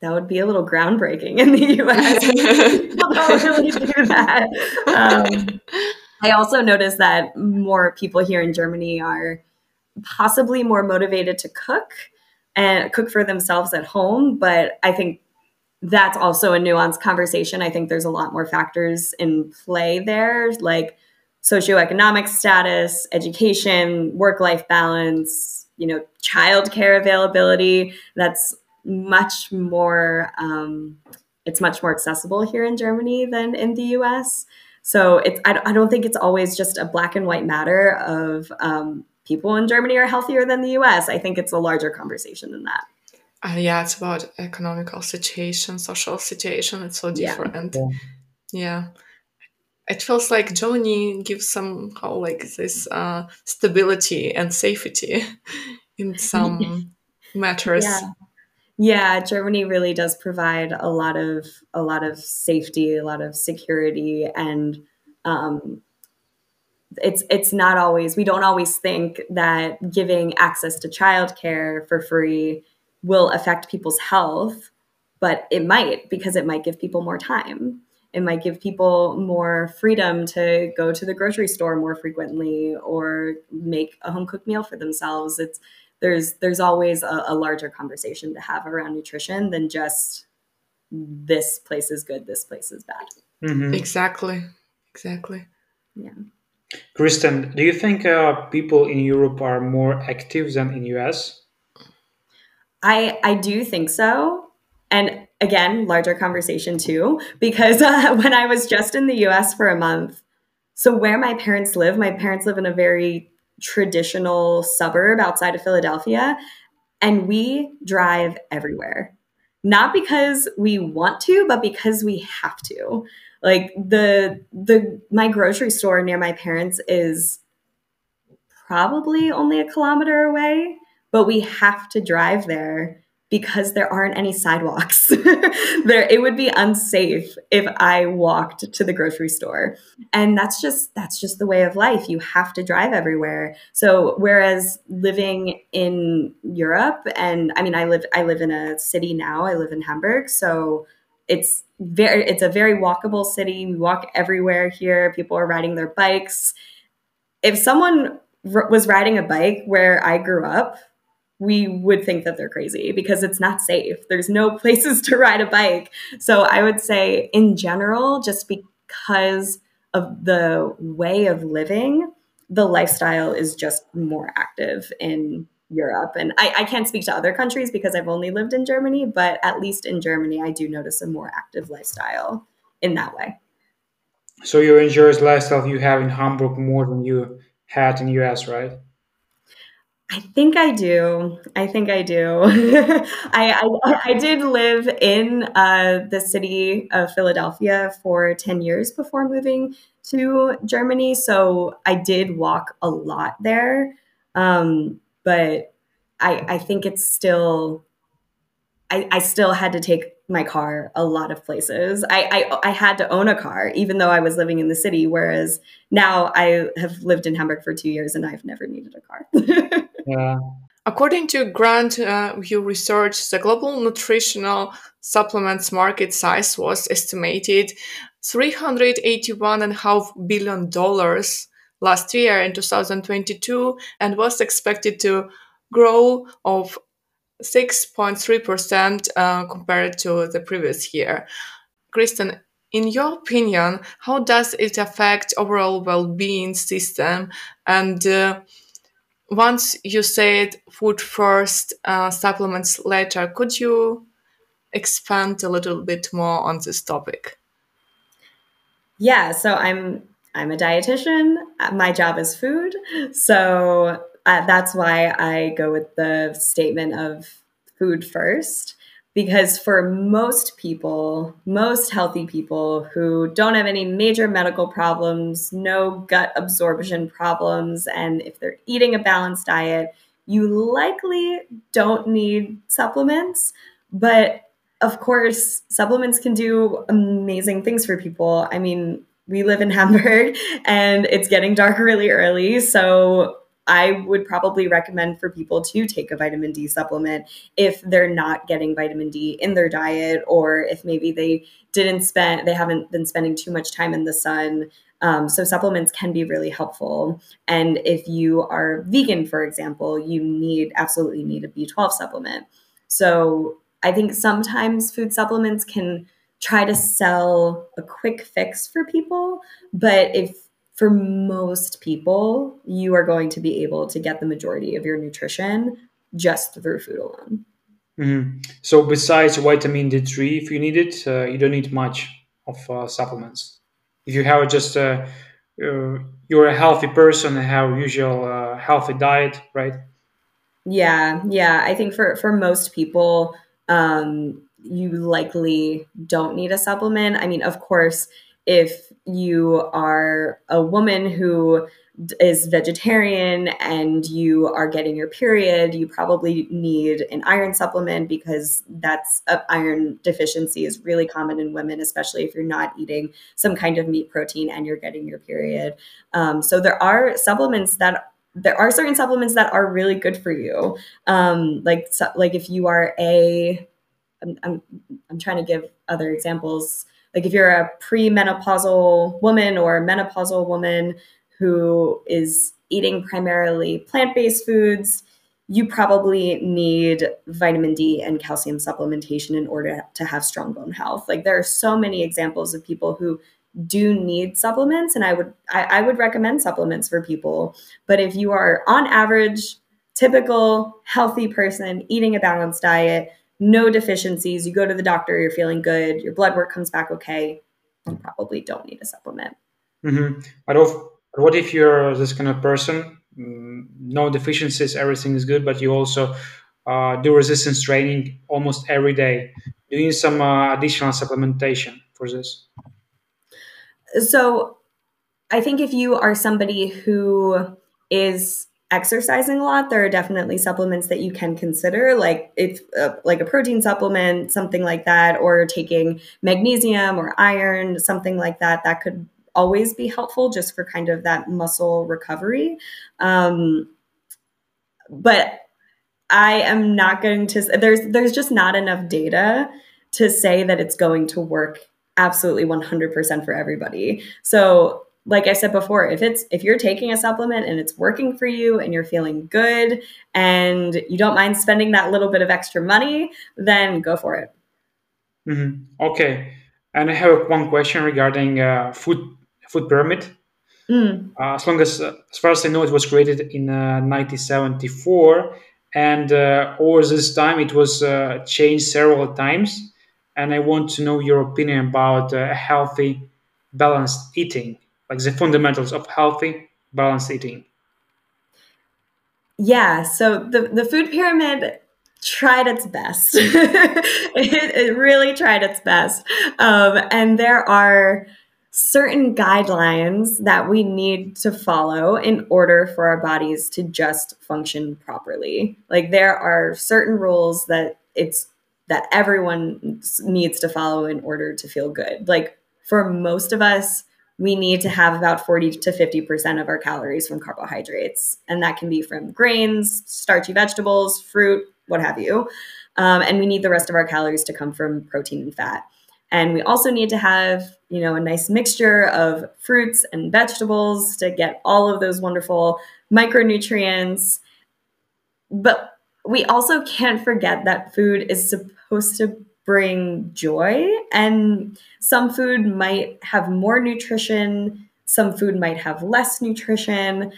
that would be a little groundbreaking in the US. People don't really do that. Um, I also noticed that more people here in Germany are possibly more motivated to cook and cook for themselves at home. But I think that's also a nuanced conversation. I think there's a lot more factors in play there, like socioeconomic status, education, work life balance, you know, childcare availability. That's much more. Um, it's much more accessible here in Germany than in the U.S. So it's. I, I don't think it's always just a black and white matter of um, people in Germany are healthier than the US. I think it's a larger conversation than that. Uh, yeah, it's about economical situation, social situation. It's so different. Yeah. yeah. It feels like Germany gives somehow like this uh, stability and safety in some matters. Yeah. Yeah, Germany really does provide a lot of a lot of safety, a lot of security, and um, it's it's not always we don't always think that giving access to childcare for free will affect people's health, but it might because it might give people more time. It might give people more freedom to go to the grocery store more frequently or make a home cooked meal for themselves. It's there's there's always a, a larger conversation to have around nutrition than just this place is good, this place is bad. Mm-hmm. Exactly. Exactly. Yeah. Kristen, do you think uh, people in Europe are more active than in US? I I do think so, and again, larger conversation too, because uh, when I was just in the US for a month, so where my parents live, my parents live in a very traditional suburb outside of Philadelphia, and we drive everywhere. Not because we want to, but because we have to. Like the the my grocery store near my parents is probably only a kilometer away, but we have to drive there because there aren't any sidewalks. there it would be unsafe if I walked to the grocery store. And that's just that's just the way of life. You have to drive everywhere. So whereas living in Europe and I mean I live I live in a city now. I live in Hamburg. So it's very it's a very walkable city. We walk everywhere here. People are riding their bikes. If someone was riding a bike where I grew up, we would think that they're crazy because it's not safe. There's no places to ride a bike. So I would say, in general, just because of the way of living, the lifestyle is just more active in Europe. And I, I, can't speak to other countries because I've only lived in Germany, but at least in Germany, I do notice a more active lifestyle in that way. So you enjoy the lifestyle you have in Hamburg more than you had in US, right? I think I do. I think I do. I, I, I did live in uh, the city of Philadelphia for ten years before moving to Germany, so I did walk a lot there. Um, but I, I think it's still. I, I still had to take my car a lot of places. I, I I had to own a car, even though I was living in the city. Whereas now I have lived in Hamburg for two years and I've never needed a car. According to Grand uh, View Research, the global nutritional supplements market size was estimated $381.5 billion last year in 2022 and was expected to grow of 6.3% uh, compared to the previous year. Kristen, in your opinion, how does it affect overall well-being system? And uh, once you said food first, uh, supplements later, could you expand a little bit more on this topic? Yeah, so I'm I'm a dietitian. My job is food, so uh, that's why I go with the statement of food first. Because for most people, most healthy people who don't have any major medical problems, no gut absorption problems, and if they're eating a balanced diet, you likely don't need supplements. But of course, supplements can do amazing things for people. I mean, we live in Hamburg and it's getting dark really early. So I would probably recommend for people to take a vitamin D supplement if they're not getting vitamin D in their diet, or if maybe they didn't spend, they haven't been spending too much time in the sun. Um, so supplements can be really helpful. And if you are vegan, for example, you need absolutely need a B12 supplement. So I think sometimes food supplements can try to sell a quick fix for people, but if for most people, you are going to be able to get the majority of your nutrition just through food alone. Mm-hmm. So, besides vitamin D3, if you need it, uh, you don't need much of uh, supplements. If you have just uh, you're a healthy person and have usual uh, healthy diet, right? Yeah, yeah. I think for for most people, um, you likely don't need a supplement. I mean, of course, if you are a woman who is vegetarian and you are getting your period, you probably need an iron supplement because that's iron deficiency is really common in women, especially if you're not eating some kind of meat protein and you're getting your period. Um, so there are supplements that there are certain supplements that are really good for you. Um, like like if you are a I'm, I'm, I'm trying to give other examples like if you're a premenopausal woman or menopausal woman who is eating primarily plant-based foods, you probably need vitamin D and calcium supplementation in order to have strong bone health. Like there are so many examples of people who do need supplements, and I would I, I would recommend supplements for people. But if you are on average, typical healthy person eating a balanced diet, no deficiencies. You go to the doctor, you're feeling good, your blood work comes back okay. You probably don't need a supplement. Mm-hmm. But if, what if you're this kind of person, mm, no deficiencies, everything is good, but you also uh, do resistance training almost every day? Do you need some uh, additional supplementation for this? So I think if you are somebody who is exercising a lot, there are definitely supplements that you can consider, like if uh, like a protein supplement, something like that, or taking magnesium or iron, something like that. That could always be helpful just for kind of that muscle recovery. Um, but I am not going to. There's there's just not enough data to say that it's going to work absolutely 100% for everybody. So like I said before, if it's if you're taking a supplement and it's working for you and you're feeling good and you don't mind spending that little bit of extra money, then go for it. Mm-hmm. Okay, and I have one question regarding uh, food food pyramid. Mm. Uh, as long as, uh, as far as I know, it was created in 1974, uh, and uh, over this time it was uh, changed several times. And I want to know your opinion about healthy, balanced eating like the fundamentals of healthy, balanced eating? Yeah, so the, the food pyramid tried its best. it, it, really tried its best. Um, and there are certain guidelines that we need to follow in order for our bodies to just function properly. Like there are certain rules that it's that everyone needs to follow in order to feel good. Like for most of us, we need to have about 40 to 50% of our calories from carbohydrates. And that can be from grains, starchy vegetables, fruit, what have you. Um, and we need the rest of our calories to come from protein and fat. And we also need to have, you know, a nice mixture of fruits and vegetables to get all of those wonderful micronutrients. But we also can't forget that food is supposed to bring joy. And some food might have more nutrition, some food might have less nutrition,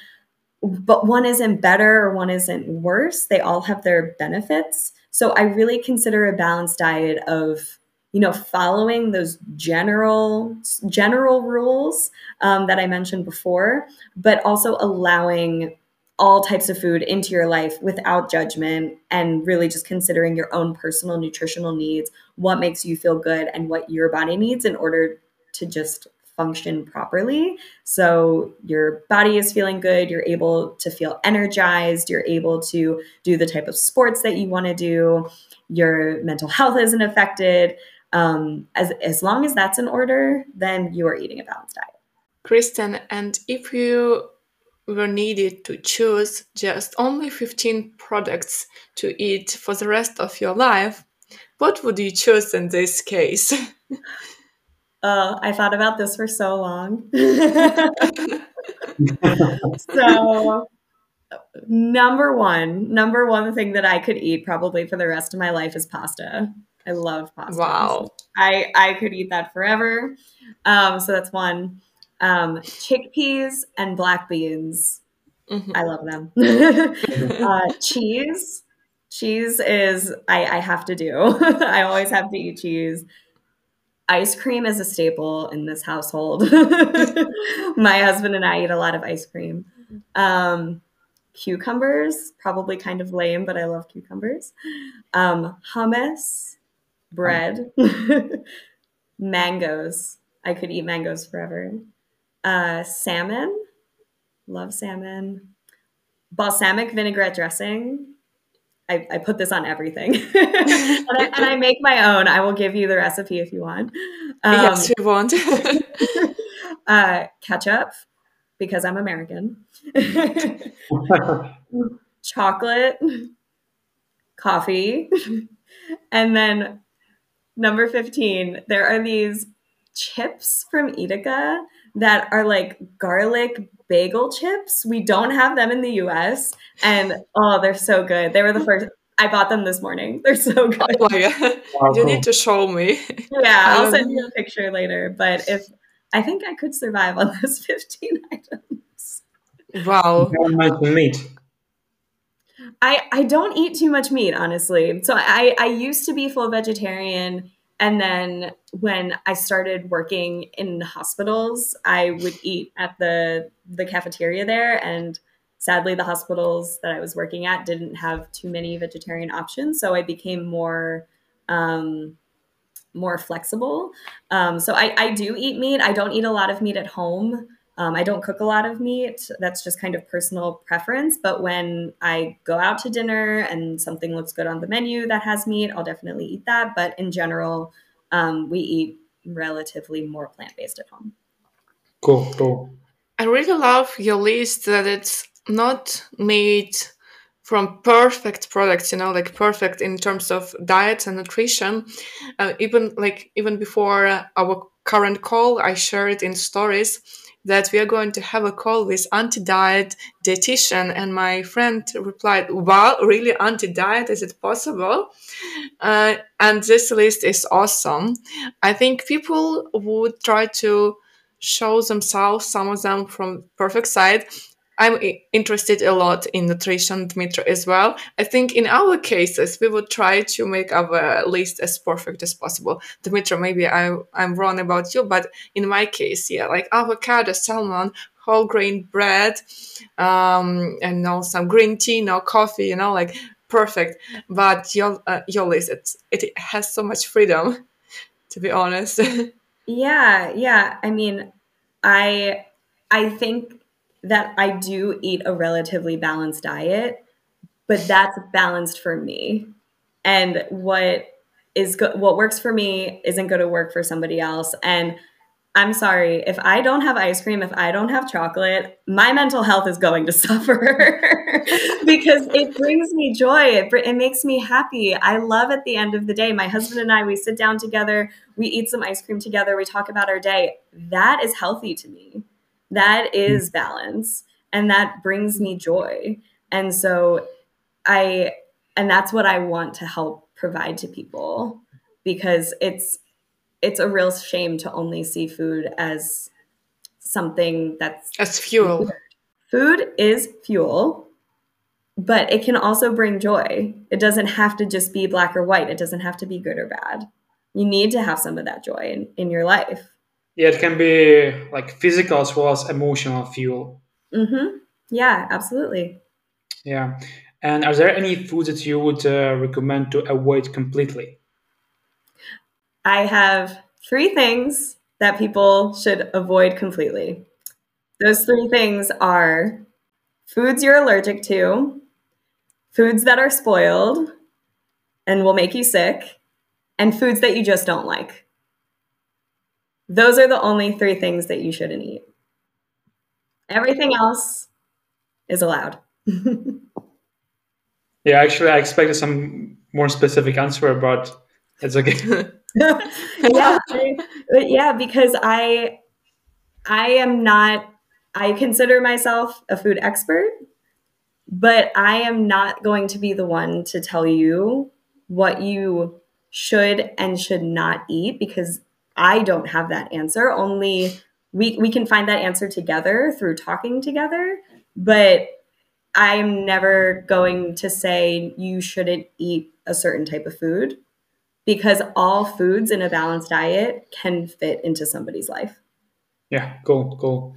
but one isn't better or one isn't worse. They all have their benefits. So I really consider a balanced diet of you know following those general general rules um, that i mentioned before but also allowing all types of food into your life without judgment and really just considering your own personal nutritional needs, what makes you feel good, and what your body needs in order to just function properly. So your body is feeling good, you're able to feel energized, you're able to do the type of sports that you want to do, your mental health isn't affected. Um, as, as long as that's in order, then you are eating a balanced diet. Kristen, and if you were needed to choose just only 15 products to eat for the rest of your life, what would you choose in this case? Uh, I thought about this for so long. so, number one, number one thing that I could eat probably for the rest of my life is pasta. I love pasta. Wow. I, I could eat that forever. Um, so that's one um, chickpeas and black beans. Mm-hmm. I love them. uh, cheese. Cheese is I, I have to do. I always have to eat cheese. Ice cream is a staple in this household. My husband and I eat a lot of ice cream. Um, cucumbers, probably kind of lame, but I love cucumbers. Um, hummus, bread, mangoes. I could eat mangoes forever uh, salmon, love salmon, balsamic vinaigrette dressing. I, I put this on everything, and, I, and, I, make my own. I will give you the recipe if you want. Um, yes, you want. uh, ketchup, because I'm American. Chocolate, coffee, and then number 15, there are these chips from Edeka that are like garlic bagel chips. We don't have them in the US. And oh, they're so good. They were the first. I bought them this morning. They're so good. Oh my God. You need to show me. Yeah, I'll um, send you a picture later. But if I think I could survive on those 15 items. Wow. How much meat. I, I don't eat too much meat, honestly. So I, I used to be full vegetarian and then when I started working in hospitals, I would eat at the the cafeteria there and sadly the hospitals that I was working at didn't have too many vegetarian options, so I became more um, more flexible. Um, so I, I do eat meat. I don't eat a lot of meat at home. Um, I don't cook a lot of meat. That's just kind of personal preference. But when I go out to dinner and something looks good on the menu that has meat, I'll definitely eat that. But in general, um, we eat relatively more plant based at home. Cool, cool. I really love your list that it's not made from perfect products you know like perfect in terms of diet and nutrition uh, even like even before uh, our current call i shared it in stories that we are going to have a call with anti-diet dietitian and my friend replied wow really anti-diet is it possible? Uh, and this list is awesome. I think people would try to show themselves some of them from perfect side I'm interested a lot in nutrition, Dmytro, as well. I think in our cases, we would try to make our list as perfect as possible. Dmytro, maybe I, I'm wrong about you, but in my case, yeah, like avocado, salmon, whole grain bread, um, and now some green tea, no coffee, you know, like perfect. But your, uh, your list, it, it has so much freedom, to be honest. yeah, yeah. I mean, I, I think that I do eat a relatively balanced diet, but that's balanced for me. And what is good, what works for me isn't going to work for somebody else. And I'm sorry, if I don't have ice cream, if I don't have chocolate, my mental health is going to suffer because it brings me joy. It, it makes me happy. I love at the end of the day, my husband and I, we sit down together, we eat some ice cream together, we talk about our day. That is healthy to me. That hmm. is balance and that brings me joy. And so I and that's what I want to help provide to people because it's it's a real shame to only see food as something that's as fuel. Food is fuel, but it can also bring joy. It doesn't have to just be black or white. It doesn't have to be good or bad. You need to have some of that joy in, in your life. Yeah, it can be like physical as well as emotional fuel. Mm-hmm. Yeah, absolutely. Yeah. And are there any foods that you would uh, recommend to avoid completely? I have three things that people should avoid completely. Those three things are foods you're allergic to, foods that are spoiled and will make you sick, and foods that you just don't like. Those are the only three things that you shouldn't eat. Everything else is allowed. yeah, actually, I expected some more specific answer, but it's okay. yeah, yeah, because I, I am not. I consider myself a food expert, but I am not going to be the one to tell you what you should and should not eat because I don't have that answer. Only we we can find that answer together through talking together, but I'm never going to say you shouldn't eat a certain type of food because all foods in a balanced diet can fit into somebody's life. Yeah, cool, cool.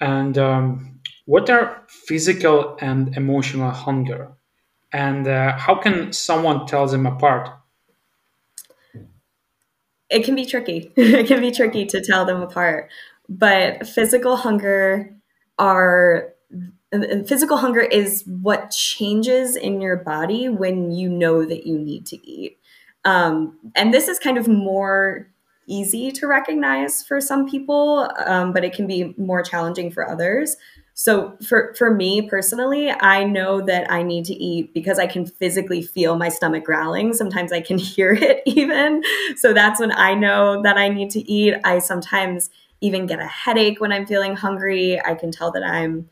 And um, what are physical and emotional hunger? And uh, how can someone tell them apart? It can be tricky. it can be tricky to tell them apart. But physical hunger are physical hunger is what changes in your body when you know that you need to eat. Um, and this is kind of more easy to recognize for some people, um, but it can be more challenging for others. So for for me personally, I know that I need to eat because I can physically feel my stomach growling. Sometimes I can hear it even. So that's when I know that I need to eat. I sometimes even get a headache when I'm feeling hungry. I can tell that I'm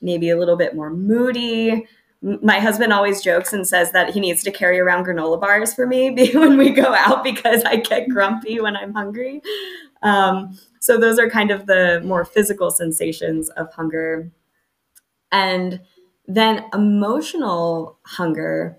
maybe a little bit more moody. My husband always jokes and says that he needs to carry around granola bars for me when we go out because I get grumpy when I'm hungry. Um, so those are kind of the more physical sensations of hunger. And then emotional hunger,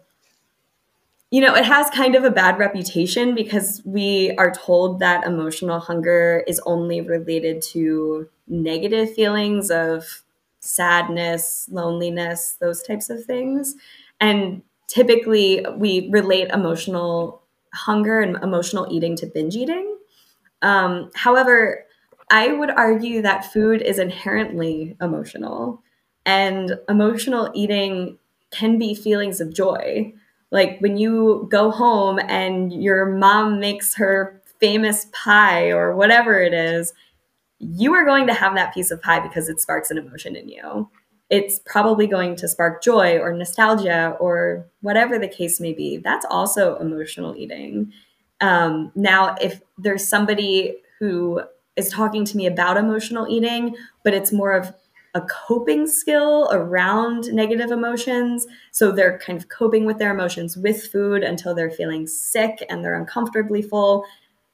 you know, it has kind of a bad reputation because we are told that emotional hunger is only related to negative feelings of sadness, loneliness, those types of things. And typically we relate emotional hunger and emotional eating to binge eating. Um, however, I would argue that food is inherently emotional, and emotional eating can be feelings of joy. Like when you go home and your mom makes her famous pie or whatever it is, you are going to have that piece of pie because it sparks an emotion in you. It's probably going to spark joy or nostalgia or whatever the case may be. That's also emotional eating. Um, now, if there's somebody who is talking to me about emotional eating, but it's more of a coping skill around negative emotions. So they're kind of coping with their emotions with food until they're feeling sick and they're uncomfortably full.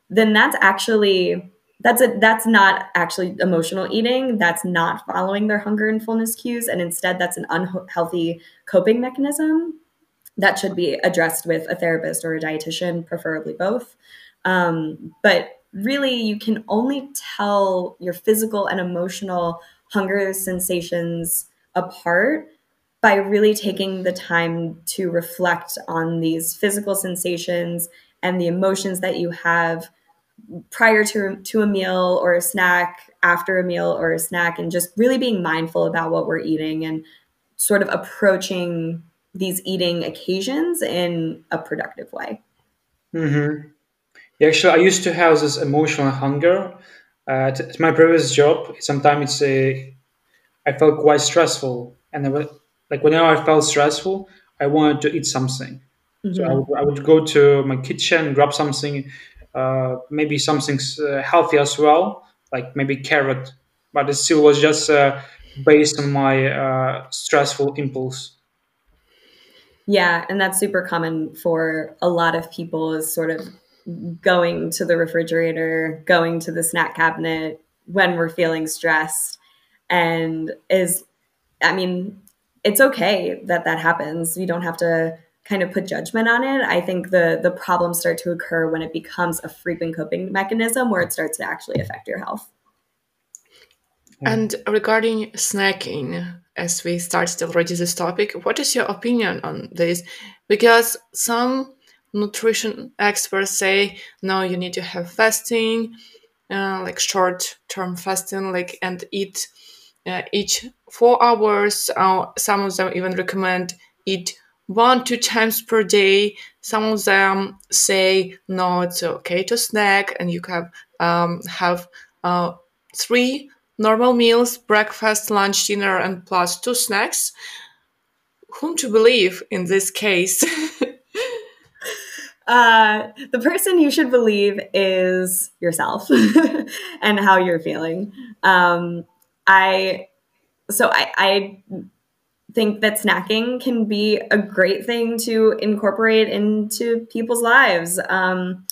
Then that's actually that's a that's not actually emotional eating. That's not following their hunger and fullness cues, and instead that's an unhealthy coping mechanism that should be addressed with a therapist or a dietitian, preferably both. Um, but really you can only tell your physical and emotional hunger sensations apart by really taking the time to reflect on these physical sensations and the emotions that you have prior to, to a meal or a snack, after a meal or a snack, and just really being mindful about what we're eating and sort of approaching these eating occasions in a productive way. Mm-hmm. Yeah, actually, I used to have this emotional hunger. Uh, at my previous job, sometimes it's a, I felt quite stressful, and I would, like whenever I felt stressful, I wanted to eat something. Mm-hmm. So I would, I would, go to my kitchen, grab something, uh, maybe something uh, healthy as well, like maybe carrot, but it still was just uh, based on my uh, stressful impulse. Yeah, and that's super common for a lot of people is sort of going to the refrigerator, going to the snack cabinet when we're feeling stressed. And is, I mean, it's okay that that happens. You don't have to kind of put judgment on it. I think the the problems start to occur when it becomes a frequent coping mechanism where it starts to actually affect your health. And regarding snacking, as we started already this topic, what is your opinion on this? Because some nutrition experts say no you need to have fasting uh, like short term fasting like and eat uh, each four hours uh, some of them even recommend eat one two times per day some of them say no it's okay to snack and you can um, have uh, three normal meals breakfast lunch dinner and plus two snacks whom to believe in this case Uh, the person you should believe is yourself and how you're feeling. Um, I so I, I think that snacking can be a great thing to incorporate into people's lives. Um,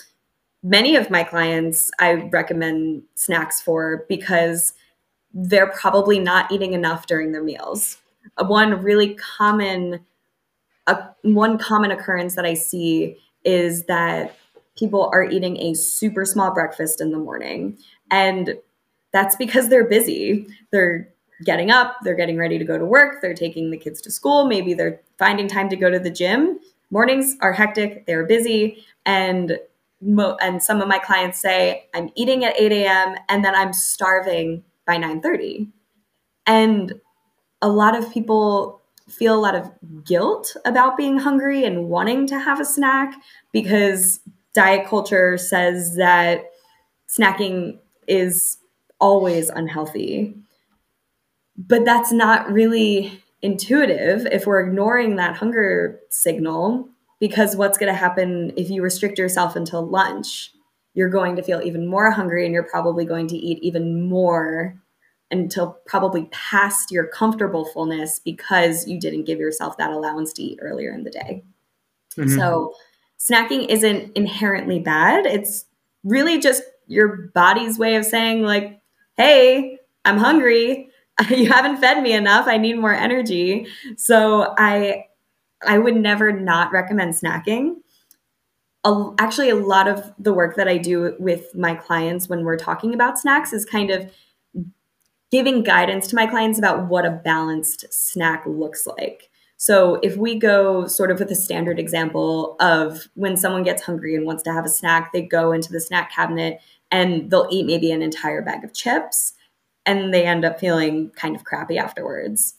many of my clients I recommend snacks for because they're probably not eating enough during their meals. One really common, uh, one common occurrence that I see is that people are eating a super small breakfast in the morning. And that's because they're busy. They're getting up, they're getting ready to go to work, they're taking the kids to school, maybe they're finding time to go to the gym. Mornings are hectic, they're busy, and mo- and some of my clients say I'm eating at 8 a.m. and then I'm starving by 9:30. And a lot of people feel a lot of guilt about being hungry and wanting to have a snack because diet culture says that snacking is always unhealthy. But that's not really intuitive if we're ignoring that hunger signal because what's going to happen if you restrict yourself until lunch? You're going to feel even more hungry and you're probably going to eat even more until probably past your comfortable fullness because you didn't give yourself that allowance to eat earlier in the day. Mm-hmm. So, snacking isn't inherently bad. It's really just your body's way of saying, like, hey, I'm hungry. You haven't fed me enough. I need more energy. So, I I would never not recommend snacking. Actually, a lot of the work that I do with my clients when we're talking about snacks is kind of giving guidance to my clients about what a balanced snack looks like. So if we go sort of with a standard example of when someone gets hungry and wants to have a snack, they go into the snack cabinet and they'll eat maybe an entire bag of chips and they end up feeling kind of crappy afterwards.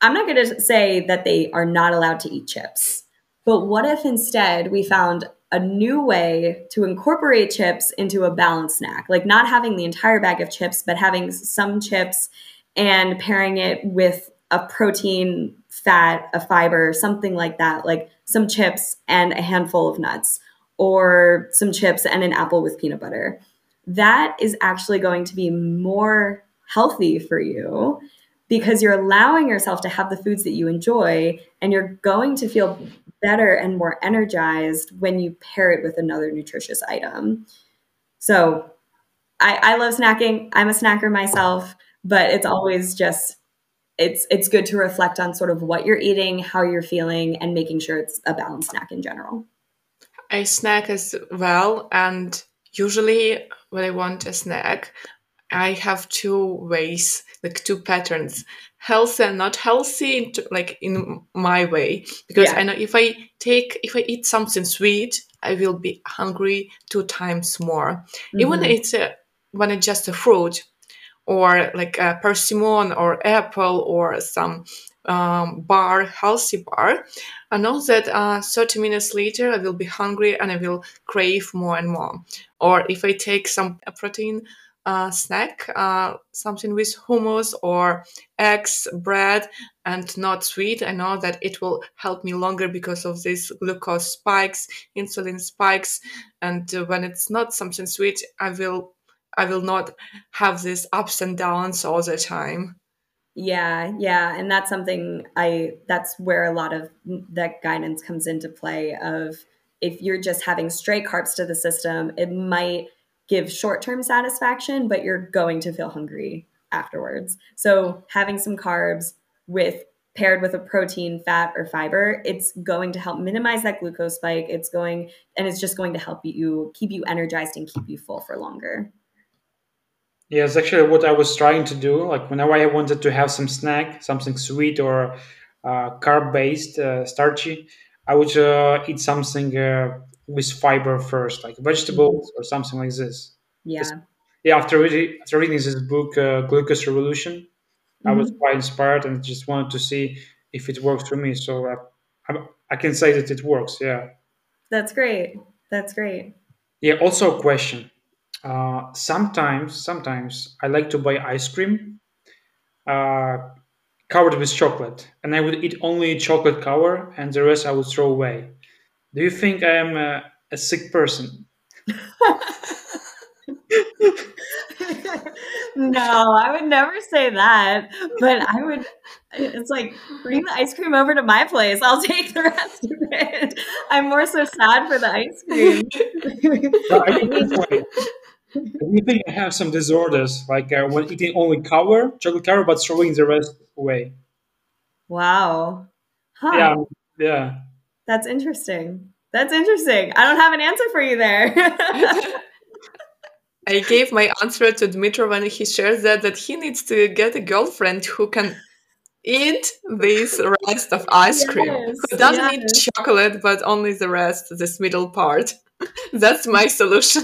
I'm not going to say that they are not allowed to eat chips, but what if instead we found a new way to incorporate chips into a balanced snack, like not having the entire bag of chips, but having some chips and pairing it with a protein, fat, a fiber, something like that, like some chips and a handful of nuts, or some chips and an apple with peanut butter. That is actually going to be more healthy for you because you're allowing yourself to have the foods that you enjoy and you're going to feel better and more energized when you pair it with another nutritious item. So I, I love snacking. I'm a snacker myself, but it's always just it's it's good to reflect on sort of what you're eating, how you're feeling, and making sure it's a balanced snack in general. I snack as well, and usually when I want a snack, I have two ways, like two patterns, healthy and not healthy, like in my way. Because yeah. I know if I take, if I eat something sweet, I will be hungry two times more. Mm-hmm. Even it's a, when it's just a fruit, or like a persimmon or apple or some um, bar, healthy bar, I know that uh, 30 minutes later I will be hungry and I will crave more and more. Or if I take some protein uh, snack, uh, something with hummus or eggs, bread, and not sweet. I know that it will help me longer because of these glucose spikes, insulin spikes, and uh, when it's not something sweet, I will I will not have these ups and downs all the time. Yeah, yeah, and that's something I that's where a lot of that guidance comes into play of if you're just having straight carbs to the system, it might give short-term satisfaction, but you're going to feel hungry afterwards. So having some carbs with paired with a protein, fat, or fiber, it's going to help minimize that glucose spike. It's going and it's just going to help you keep you energized and keep you full for longer. Yeah, it's actually what I was trying to do. Like whenever I wanted to have some snack, something sweet or uh, carb-based, uh, starchy, I would uh, eat something uh, with fiber first, like vegetables mm-hmm. or something like this. Yeah. yeah. After reading, after reading this book, uh, Glucose Revolution, mm-hmm. I was mm-hmm. quite inspired and just wanted to see if it works for me. So uh, I, I can say that it works. Yeah. That's great. That's great. Yeah. Also, a question uh, sometimes, sometimes I like to buy ice cream uh, covered with chocolate, and I would eat only chocolate cover, and the rest I would throw away. Do you think I am a, a sick person? no, I would never say that. But I would. It's like bring the ice cream over to my place. I'll take the rest of it. I'm more so sad for the ice cream. you think I have some disorders, like uh, when eating only cover, chocolate cover, but throwing the rest away. Wow. Huh. Yeah. Yeah. That's interesting. That's interesting. I don't have an answer for you there. I gave my answer to Dmytro when he shares that that he needs to get a girlfriend who can eat this rest of ice cream. Yes, who doesn't yes. eat chocolate but only the rest, this middle part. That's my solution.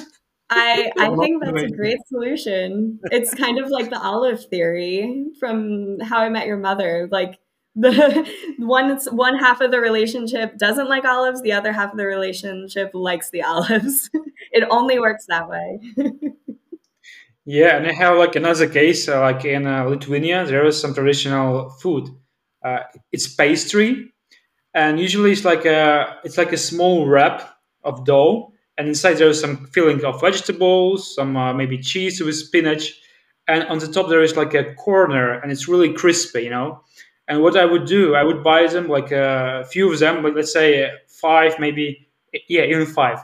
I I think that's a great solution. It's kind of like the olive theory from How I Met Your Mother. Like the one one half of the relationship doesn't like olives, the other half of the relationship likes the olives. it only works that way. yeah, and I have like another case, uh, like in uh, Lithuania, there is some traditional food. Uh, it's pastry, and usually it's like a it's like a small wrap of dough and inside there is some filling of vegetables, some uh, maybe cheese with spinach, and on the top there is like a corner, and it's really crispy, you know. And what I would do, I would buy them like a few of them, but let's say five, maybe yeah, even five.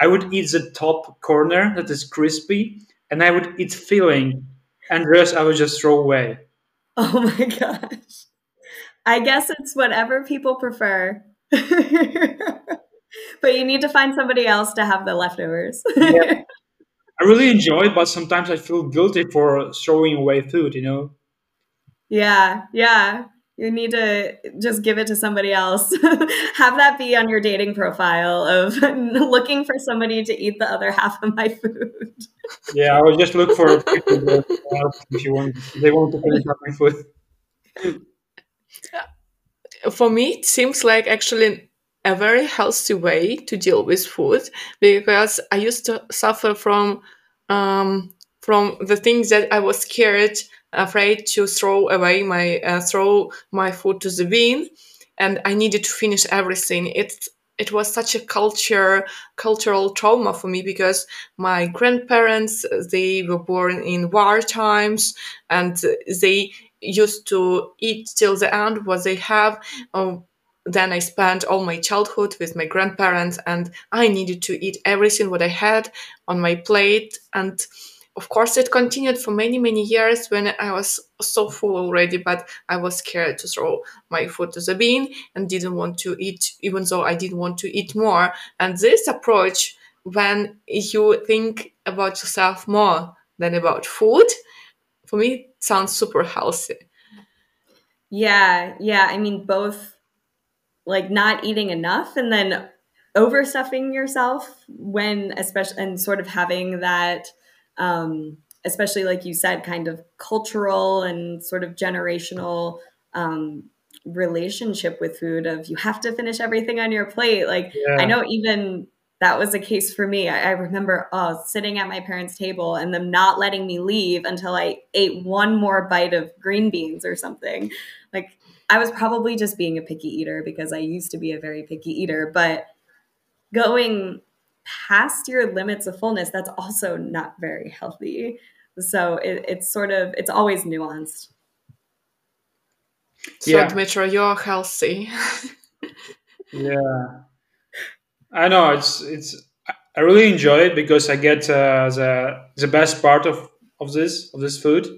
I would eat the top corner that is crispy, and I would eat filling, and the rest I would just throw away. Oh my gosh! I guess it's whatever people prefer. but you need to find somebody else to have the leftovers. yeah. I really enjoy it, but sometimes I feel guilty for throwing away food, you know? Yeah, yeah. You need to just give it to somebody else. Have that be on your dating profile of looking for somebody to eat the other half of my food. Yeah, I would just look for people if you want. If they want to finish up my food. for me, it seems like actually a very healthy way to deal with food because I used to suffer from um, from the things that I was scared, afraid to throw away my uh, throw my food to the bin, and I needed to finish everything. It's it was such a culture cultural trauma for me because my grandparents they were born in war times and they used to eat till the end what they have. Um, then I spent all my childhood with my grandparents, and I needed to eat everything what I had on my plate. And of course, it continued for many, many years when I was so full already, but I was scared to throw my food to the bin and didn't want to eat, even though I didn't want to eat more. And this approach, when you think about yourself more than about food, for me, sounds super healthy. Yeah, yeah. I mean, both like not eating enough and then overstuffing yourself when, especially, and sort of having that, um, especially like you said, kind of cultural and sort of generational um, relationship with food of you have to finish everything on your plate. Like, yeah. I know even that was a case for me. I, I remember oh, sitting at my parents' table and them not letting me leave until I ate one more bite of green beans or something. Like I was probably just being a picky eater because I used to be a very picky eater, but going past your limits of fullness, that's also not very healthy. So it, it's sort of it's always nuanced. So yeah. Dmytro, you're healthy. yeah. I know it's it's I really enjoy it because I get uh, the the best part of of this of this food,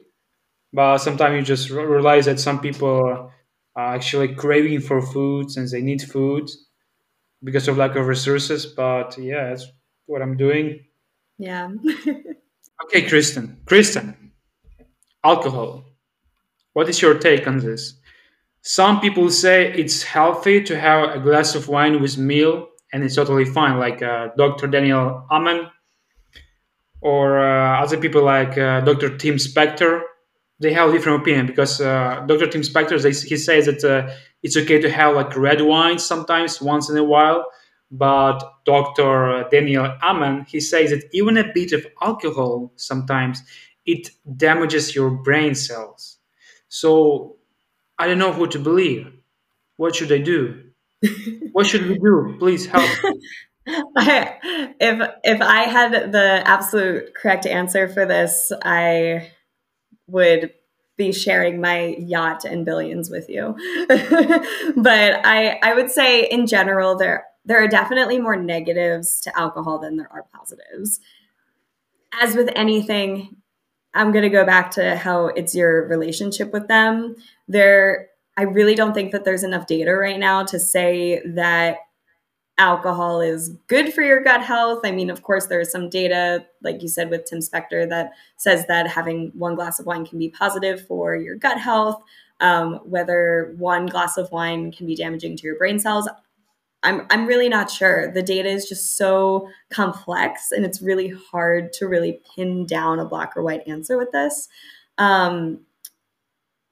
but sometimes you just realize that some people are actually craving for food and they need food because of lack of resources. But yeah, that's what I'm doing. Yeah. okay, Kristen. Kristen, alcohol. What is your take on this? Some people say it's healthy to have a glass of wine with meal and it's totally fine. Like uh, Dr. Daniel Amen or uh, other people like uh, Dr. Tim Spector, they have a different opinion because uh, Dr. Tim Spector, they, he says that uh, it's okay to have like red wine sometimes once in a while. But Dr. Daniel Amen, he says that even a bit of alcohol sometimes it damages your brain cells. So I don't know who to believe. What should I do? what should we do? Please help. I, if if I had the absolute correct answer for this, I would be sharing my yacht and billions with you. but I I would say in general there there are definitely more negatives to alcohol than there are positives. As with anything, I'm going to go back to how it's your relationship with them. There I really don't think that there's enough data right now to say that alcohol is good for your gut health. I mean, of course, there's some data, like you said with Tim Spector, that says that having one glass of wine can be positive for your gut health. Um, whether one glass of wine can be damaging to your brain cells, I'm, I'm really not sure. The data is just so complex and it's really hard to really pin down a black or white answer with this. Um,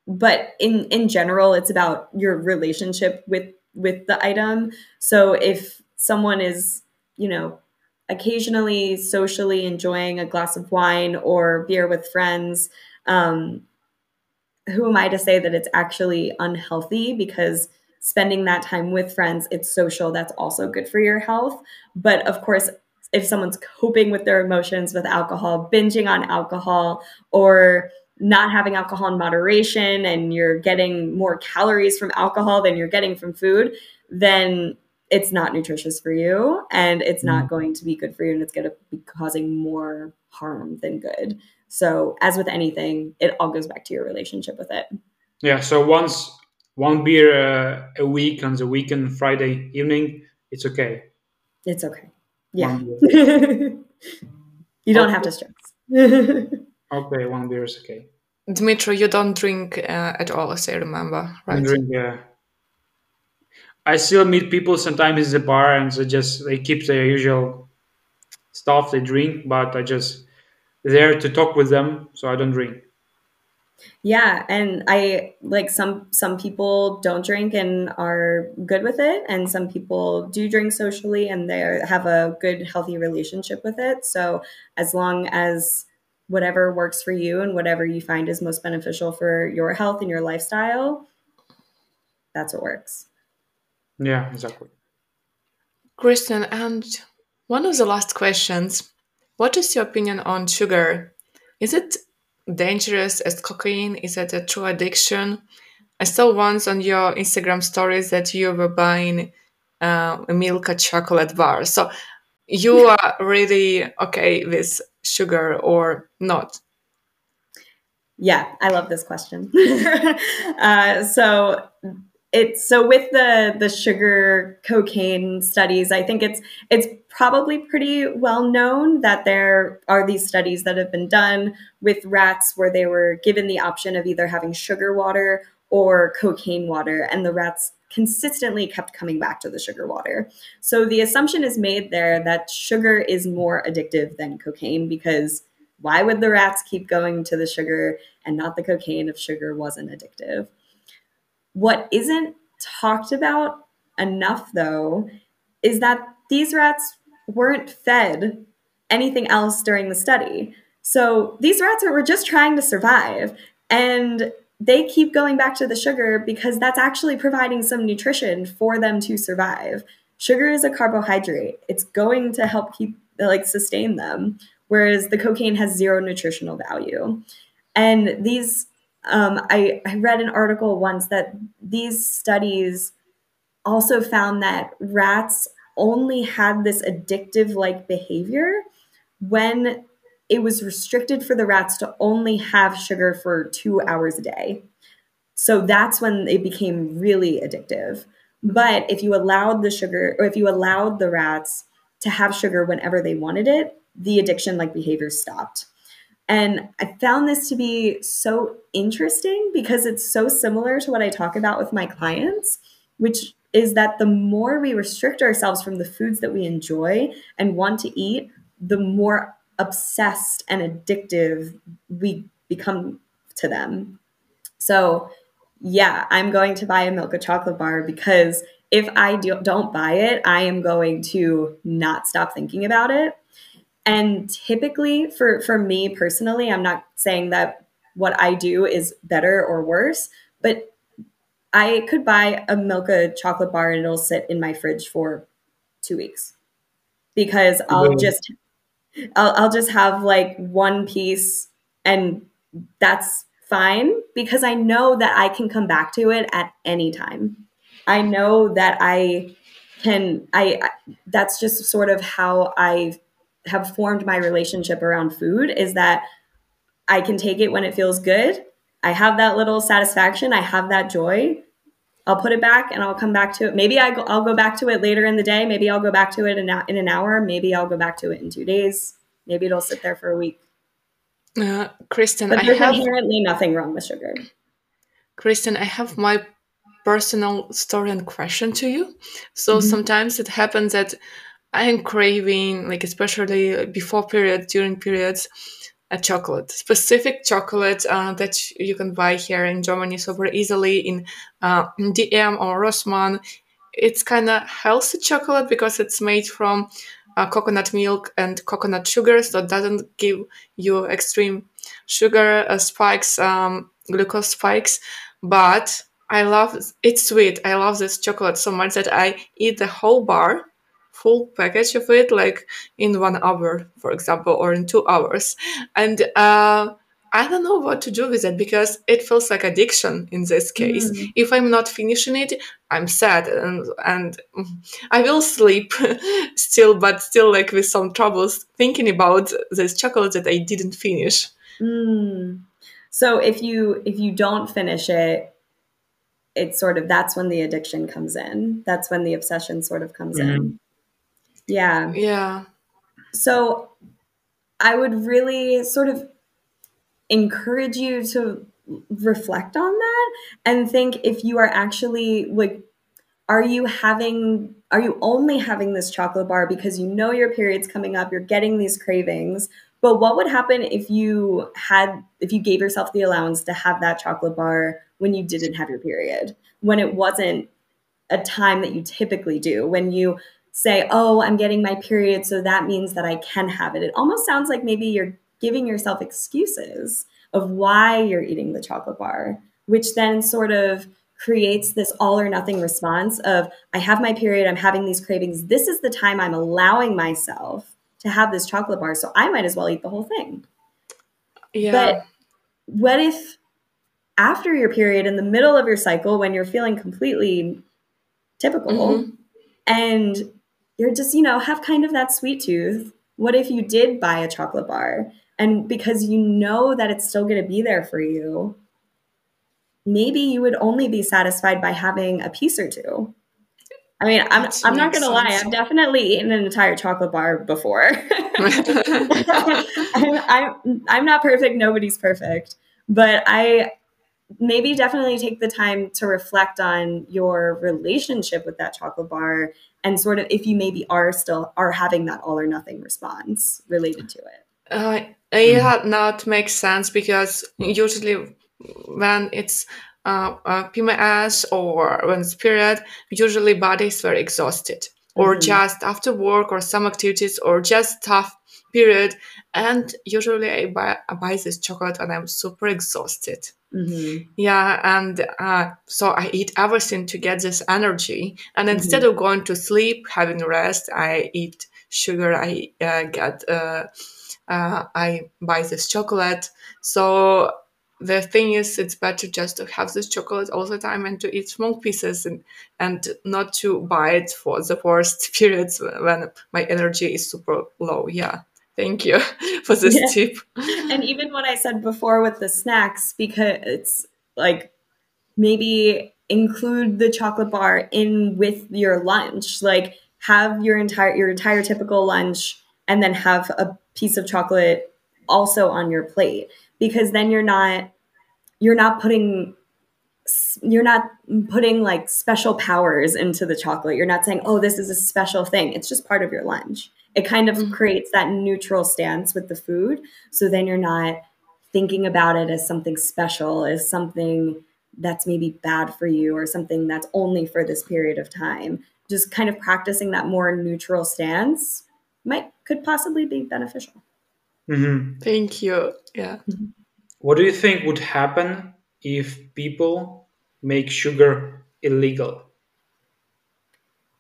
but in in general it's about your relationship with with the item. So if someone is you know occasionally socially enjoying a glass of wine or beer with friends um, who am i to say that it's actually unhealthy? Because spending that time with friends it's social that's also good for your health. But of course if someone's coping with their emotions with alcohol binging on alcohol or not having alcohol in moderation and you're getting more calories from alcohol than you're getting from food, then it's not nutritious for you and it's not mm-hmm. going to be good for you and it's going to be causing more harm than good. So, as with anything, it all goes back to your relationship with it. Yeah. So, once one beer uh, a week on the weekend, Friday evening, it's okay. It's okay. Yeah. you don't have to stress. okay, one beer is okay. Dmytro, you don't drink uh, at all, as I remember, right? Drink, yeah. I still meet people sometimes in the bar, and they just they keep their usual stuff they drink, but I just there to talk with them, so I don't drink. Yeah, and I like some some people don't drink and are good with it, and some people do drink socially and they have a good healthy relationship with it. So as long as whatever works for you and whatever you find is most beneficial for your health and your lifestyle, that's what works. Yeah, exactly. Kristen, and one of the last questions What is your opinion on sugar? Is it dangerous as cocaine? Is it a true addiction? I saw once on your Instagram stories that you were buying uh, a Milka chocolate bar. So you are really okay with sugar or not? Yeah, I love this question. uh, so it's so with the the sugar cocaine studies i think it's it's probably pretty well known that there are these studies that have been done with rats where they were given the option of either having sugar water or cocaine water and the rats consistently kept coming back to the sugar water so the assumption is made there that sugar is more addictive than cocaine because why would the rats keep going to the sugar and not the cocaine if sugar wasn't addictive what isn't talked about enough, though, is that these rats weren't fed anything else during the study. So these rats were just trying to survive. And they keep going back to the sugar because that's actually providing some nutrition for them to survive. Sugar is a carbohydrate. It's going to help keep like sustain them whereas the cocaine has zero nutritional value. And these um, I, I read an article once that these studies also found that rats only had this addictive like behavior when it was restricted for the rats to only have sugar for two hours a day. So that's when it became really addictive. But if you allowed the sugar, or if you allowed the rats to have sugar whenever they wanted it, the addiction like behavior stopped. And I found this to be so interesting because it's so similar to what I talk about with my clients, which is that the more we restrict ourselves from the foods that we enjoy and want to eat, the more obsessed and addictive we become to them. So, yeah, I'm going to buy a Milka chocolate bar because if I do, don't buy it, I am going to not stop thinking about it and typically for for me personally, I'm not saying that what I do is better or worse, but I could buy a Milka chocolate bar and it'll sit in my fridge for two weeks because I'll just I'll, I'll just have like one piece and that's fine because I know that I can come back to it at any time. I know that I can I, I that's just sort of how I have formed my relationship around food is that I can take it when it feels good. I have that little satisfaction. I have that joy. I'll put it back and I'll come back to it. Maybe I go, I'll go back to it later in the day. Maybe I'll go back to it in, in an hour. Maybe I'll go back to it in two days. Maybe it'll sit there for a week. Uh, Kristen, but there's I have inherently nothing wrong with sugar. Kristen, I have my personal story and question to you. So mm-hmm. sometimes it happens that I am craving, like especially before periods, during periods, a chocolate, specific chocolate uh, that you can buy here in Germany super easily in uh, DM or Rossmann. It's kind of healthy chocolate because it's made from uh, coconut milk and coconut sugar, so it doesn't give you extreme sugar uh, spikes, um, glucose spikes. But I love it's sweet. I love this chocolate so much that I eat the whole bar full package of it like in one hour for example or in two hours and uh, I don't know what to do with it because it feels like addiction in this case. Mm. If I'm not finishing it, I'm sad and and I will sleep still, but still like with some troubles thinking about this chocolate that I didn't finish. Mm. So if you if you don't finish it, it's sort of that's when the addiction comes in. That's when the obsession sort of comes mm-hmm. in. Yeah. Yeah. So I would really sort of encourage you to reflect on that and think if you are actually like are you having are you only having this chocolate bar because you know your period's coming up you're getting these cravings but what would happen if you had if you gave yourself the allowance to have that chocolate bar when you didn't have your period when it wasn't a time that you typically do when you say oh i'm getting my period so that means that i can have it it almost sounds like maybe you're giving yourself excuses of why you're eating the chocolate bar, which then sort of creates this all or nothing response of I have my period, I'm having these cravings. This is the time I'm allowing myself to have this chocolate bar, so I might as well eat the whole thing. Yeah. But what if after your period, in the middle of your cycle, when you're feeling completely typical Mhm. and you're just, you know, have kind of that sweet tooth, what if you did buy a chocolate bar? And because you know that it's still going to be there for you, maybe you would only be satisfied by having a piece or two. I mean, I'm, I'm not going to lie. I've definitely eaten an entire chocolate bar before. I'm, I'm, I'm not perfect, nobody's perfect. But I maybe definitely take the time to reflect on your relationship with that chocolate bar and sort of if you maybe are still are having that all or nothing response related to it. Uh, yeah, now it makes sense because usually when it's uh, uh, PMS or when it's period, usually body is very exhausted or Mhm. just after work or some activities or just tough period. And usually I buy, I buy this chocolate and I'm super exhausted. Mm-hmm. Yeah, and uh, so I eat everything to get this energy. And instead of going to sleep, having rest, I eat sugar. I uh, get, uh, uh, I buy this chocolate. So the thing is, it's better just to have this chocolate all the time and to eat small pieces and and not to buy it for the worst periods when my energy is super low. Yeah, thank you for this Yeah. tip. and even what I said before with the snacks, because it's like maybe include the chocolate bar in with your lunch. Like have your entire your entire typical lunch and then have a piece of chocolate also on your plate because then you're not you're not putting you're not putting like special powers into the chocolate. You're not saying, "Oh, this is a special thing." It's just part of your lunch. It kind of Mhm. creates that neutral stance with the food, so then you're not thinking about it as something special, as something that's maybe bad for you or something that's only for this period of time. Just kind of practicing that more neutral stance might could possibly be beneficial. hmm Thank you. Yeah. What do you think would happen if people make sugar illegal?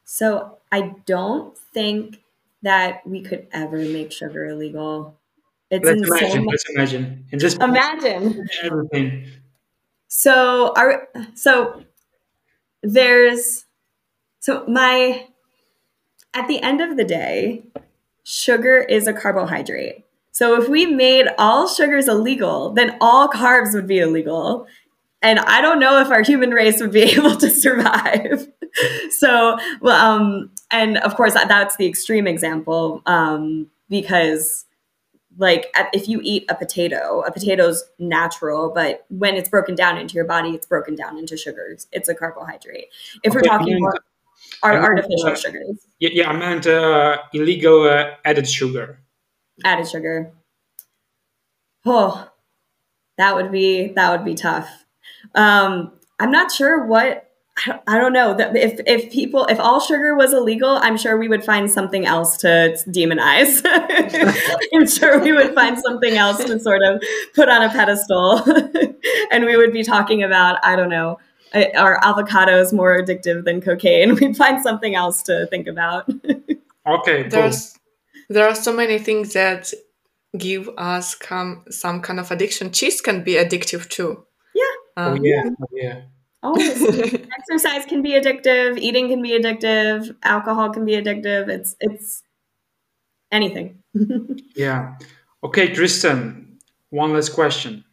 So I don't think that we could ever make sugar illegal. It's Let's insane. imagine. Let's imagine. And just Imagine. everything. So our so there's so my at the end of the day, sugar is a carbohydrate. So if we made all sugars illegal, then all carbs would be illegal. And I don't know if our human race would be able to survive. so, um, and of course, that, that's the extreme example um, because, like, if you eat a potato, a potato's natural, but when it's broken down into your body, it's broken down into sugars. It's a carbohydrate. If we're talking and- more ar- and, artificial uh, sugars, Yeah, yeah I meant uh, illegal uh, added sugar. added sugar. Oh, that would be that would be tough. Um, I'm not sure what I I don't know that if if people if all sugar was illegal, I'm sure we would find something else to demonize. I'm sure we would find something else to sort of put on a pedestal, and we would be talking about I don't know. uh, Are avocados more addictive than cocaine? We'd find something else to think about. Okay, cool. There's there are so many things that give us come some kind of addiction. Cheese can be addictive too. Yeah. Oh Um, yeah, oh, yeah. Always. Exercise can be addictive. Eating can be addictive. Alcohol can be addictive. It's it's anything. Yeah. Okay, Kristen, one last question.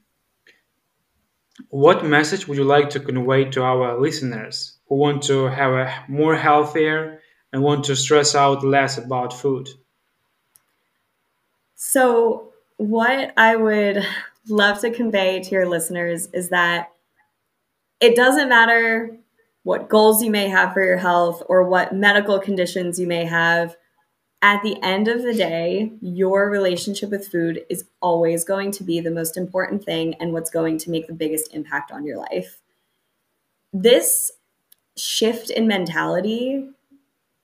What message would you like to convey to our listeners who want to have a more healthier and want to stress out less about food? So what I would love to convey to your listeners is that it doesn't matter what goals you may have for your health or what medical conditions you may have. At the end of the day, your relationship with food is always going to be the most important thing and what's going to make the biggest impact on your life. This shift in mentality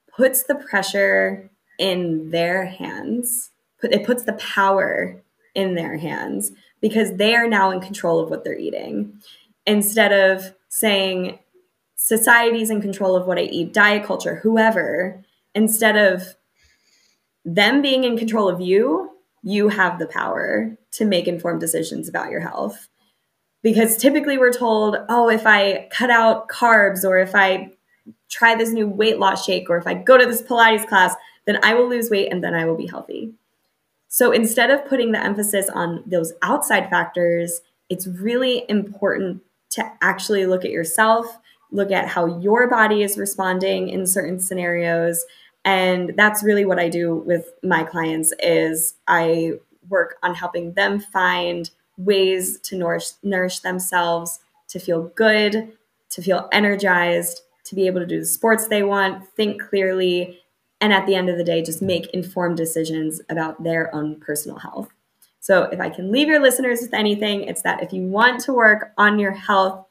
puts the pressure in their hands. It puts the power in their hands because they are now in control of what they're eating. Instead of saying, society's in control of what I eat, diet culture, whoever, instead of them being in control of you, you have the power to make informed decisions about your health. Because typically we're told, oh, if I cut out carbs or if I try this new weight loss shake or if I go to this Pilates class, then I will lose weight and then I will be healthy. So instead of putting the emphasis on those outside factors, it's really important to actually look at yourself, look at how your body is responding in certain scenarios. And that's really what I do with my clients is I work on helping them find ways to nourish nourish themselves, to feel good, to feel energized, to be able to do the sports they want, think clearly, and at the end of the day, just make informed decisions about their own personal health. So, if I can leave your listeners with anything, it's that if you want to work on your health,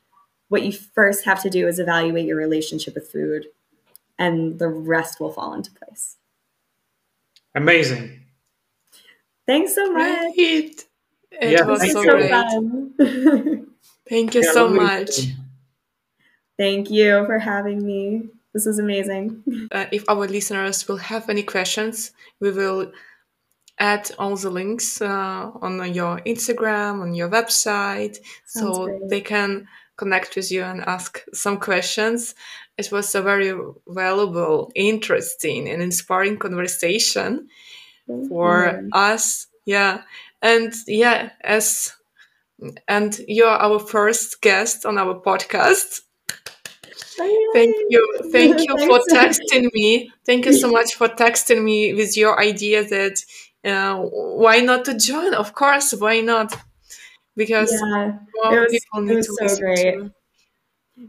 what you first have to do is evaluate your relationship with food, and the rest will fall into place. Amazing. Thanks so much. Great. It Yeah, was thank so you. great. fun. Thank you Yeah, so much. Thank you for having me. This is amazing. Uh, if our listeners will have any questions, we will add all the links uh, on your Instagram, on your website, Sounds so great. they can connect with you and ask some questions. It was a very valuable, interesting, and inspiring conversation for Yeah. us. Yeah, and yeah, as and you're our first guest on our podcast. Thank you. Thank you for texting me. Thank you so much for texting me with your idea that uh, why not to join? Of course, why not? Because Yeah, more it was- people it need was to so great. to.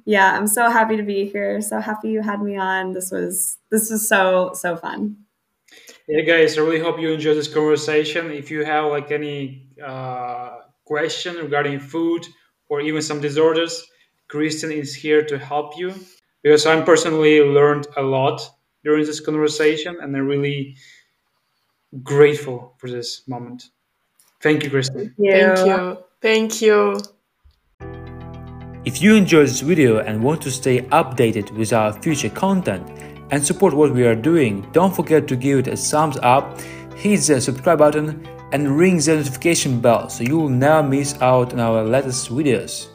yeah, I'm so happy to be here. So happy you had me on. This was this was so so fun. Yeah, guys, I really hope you enjoyed this conversation. If you have like any uh, question regarding food or even some disorders, Kristen is here to help you because I'm personally learned a lot during this conversation, and I'm really grateful for this moment. Thank you, Kristen. Thank you. Thank you. If you enjoyed this video and want to stay updated with our future content and support what we are doing, don't forget to give it a thumbs up, hit the subscribe button, and ring the notification bell so you will never miss out on our latest videos.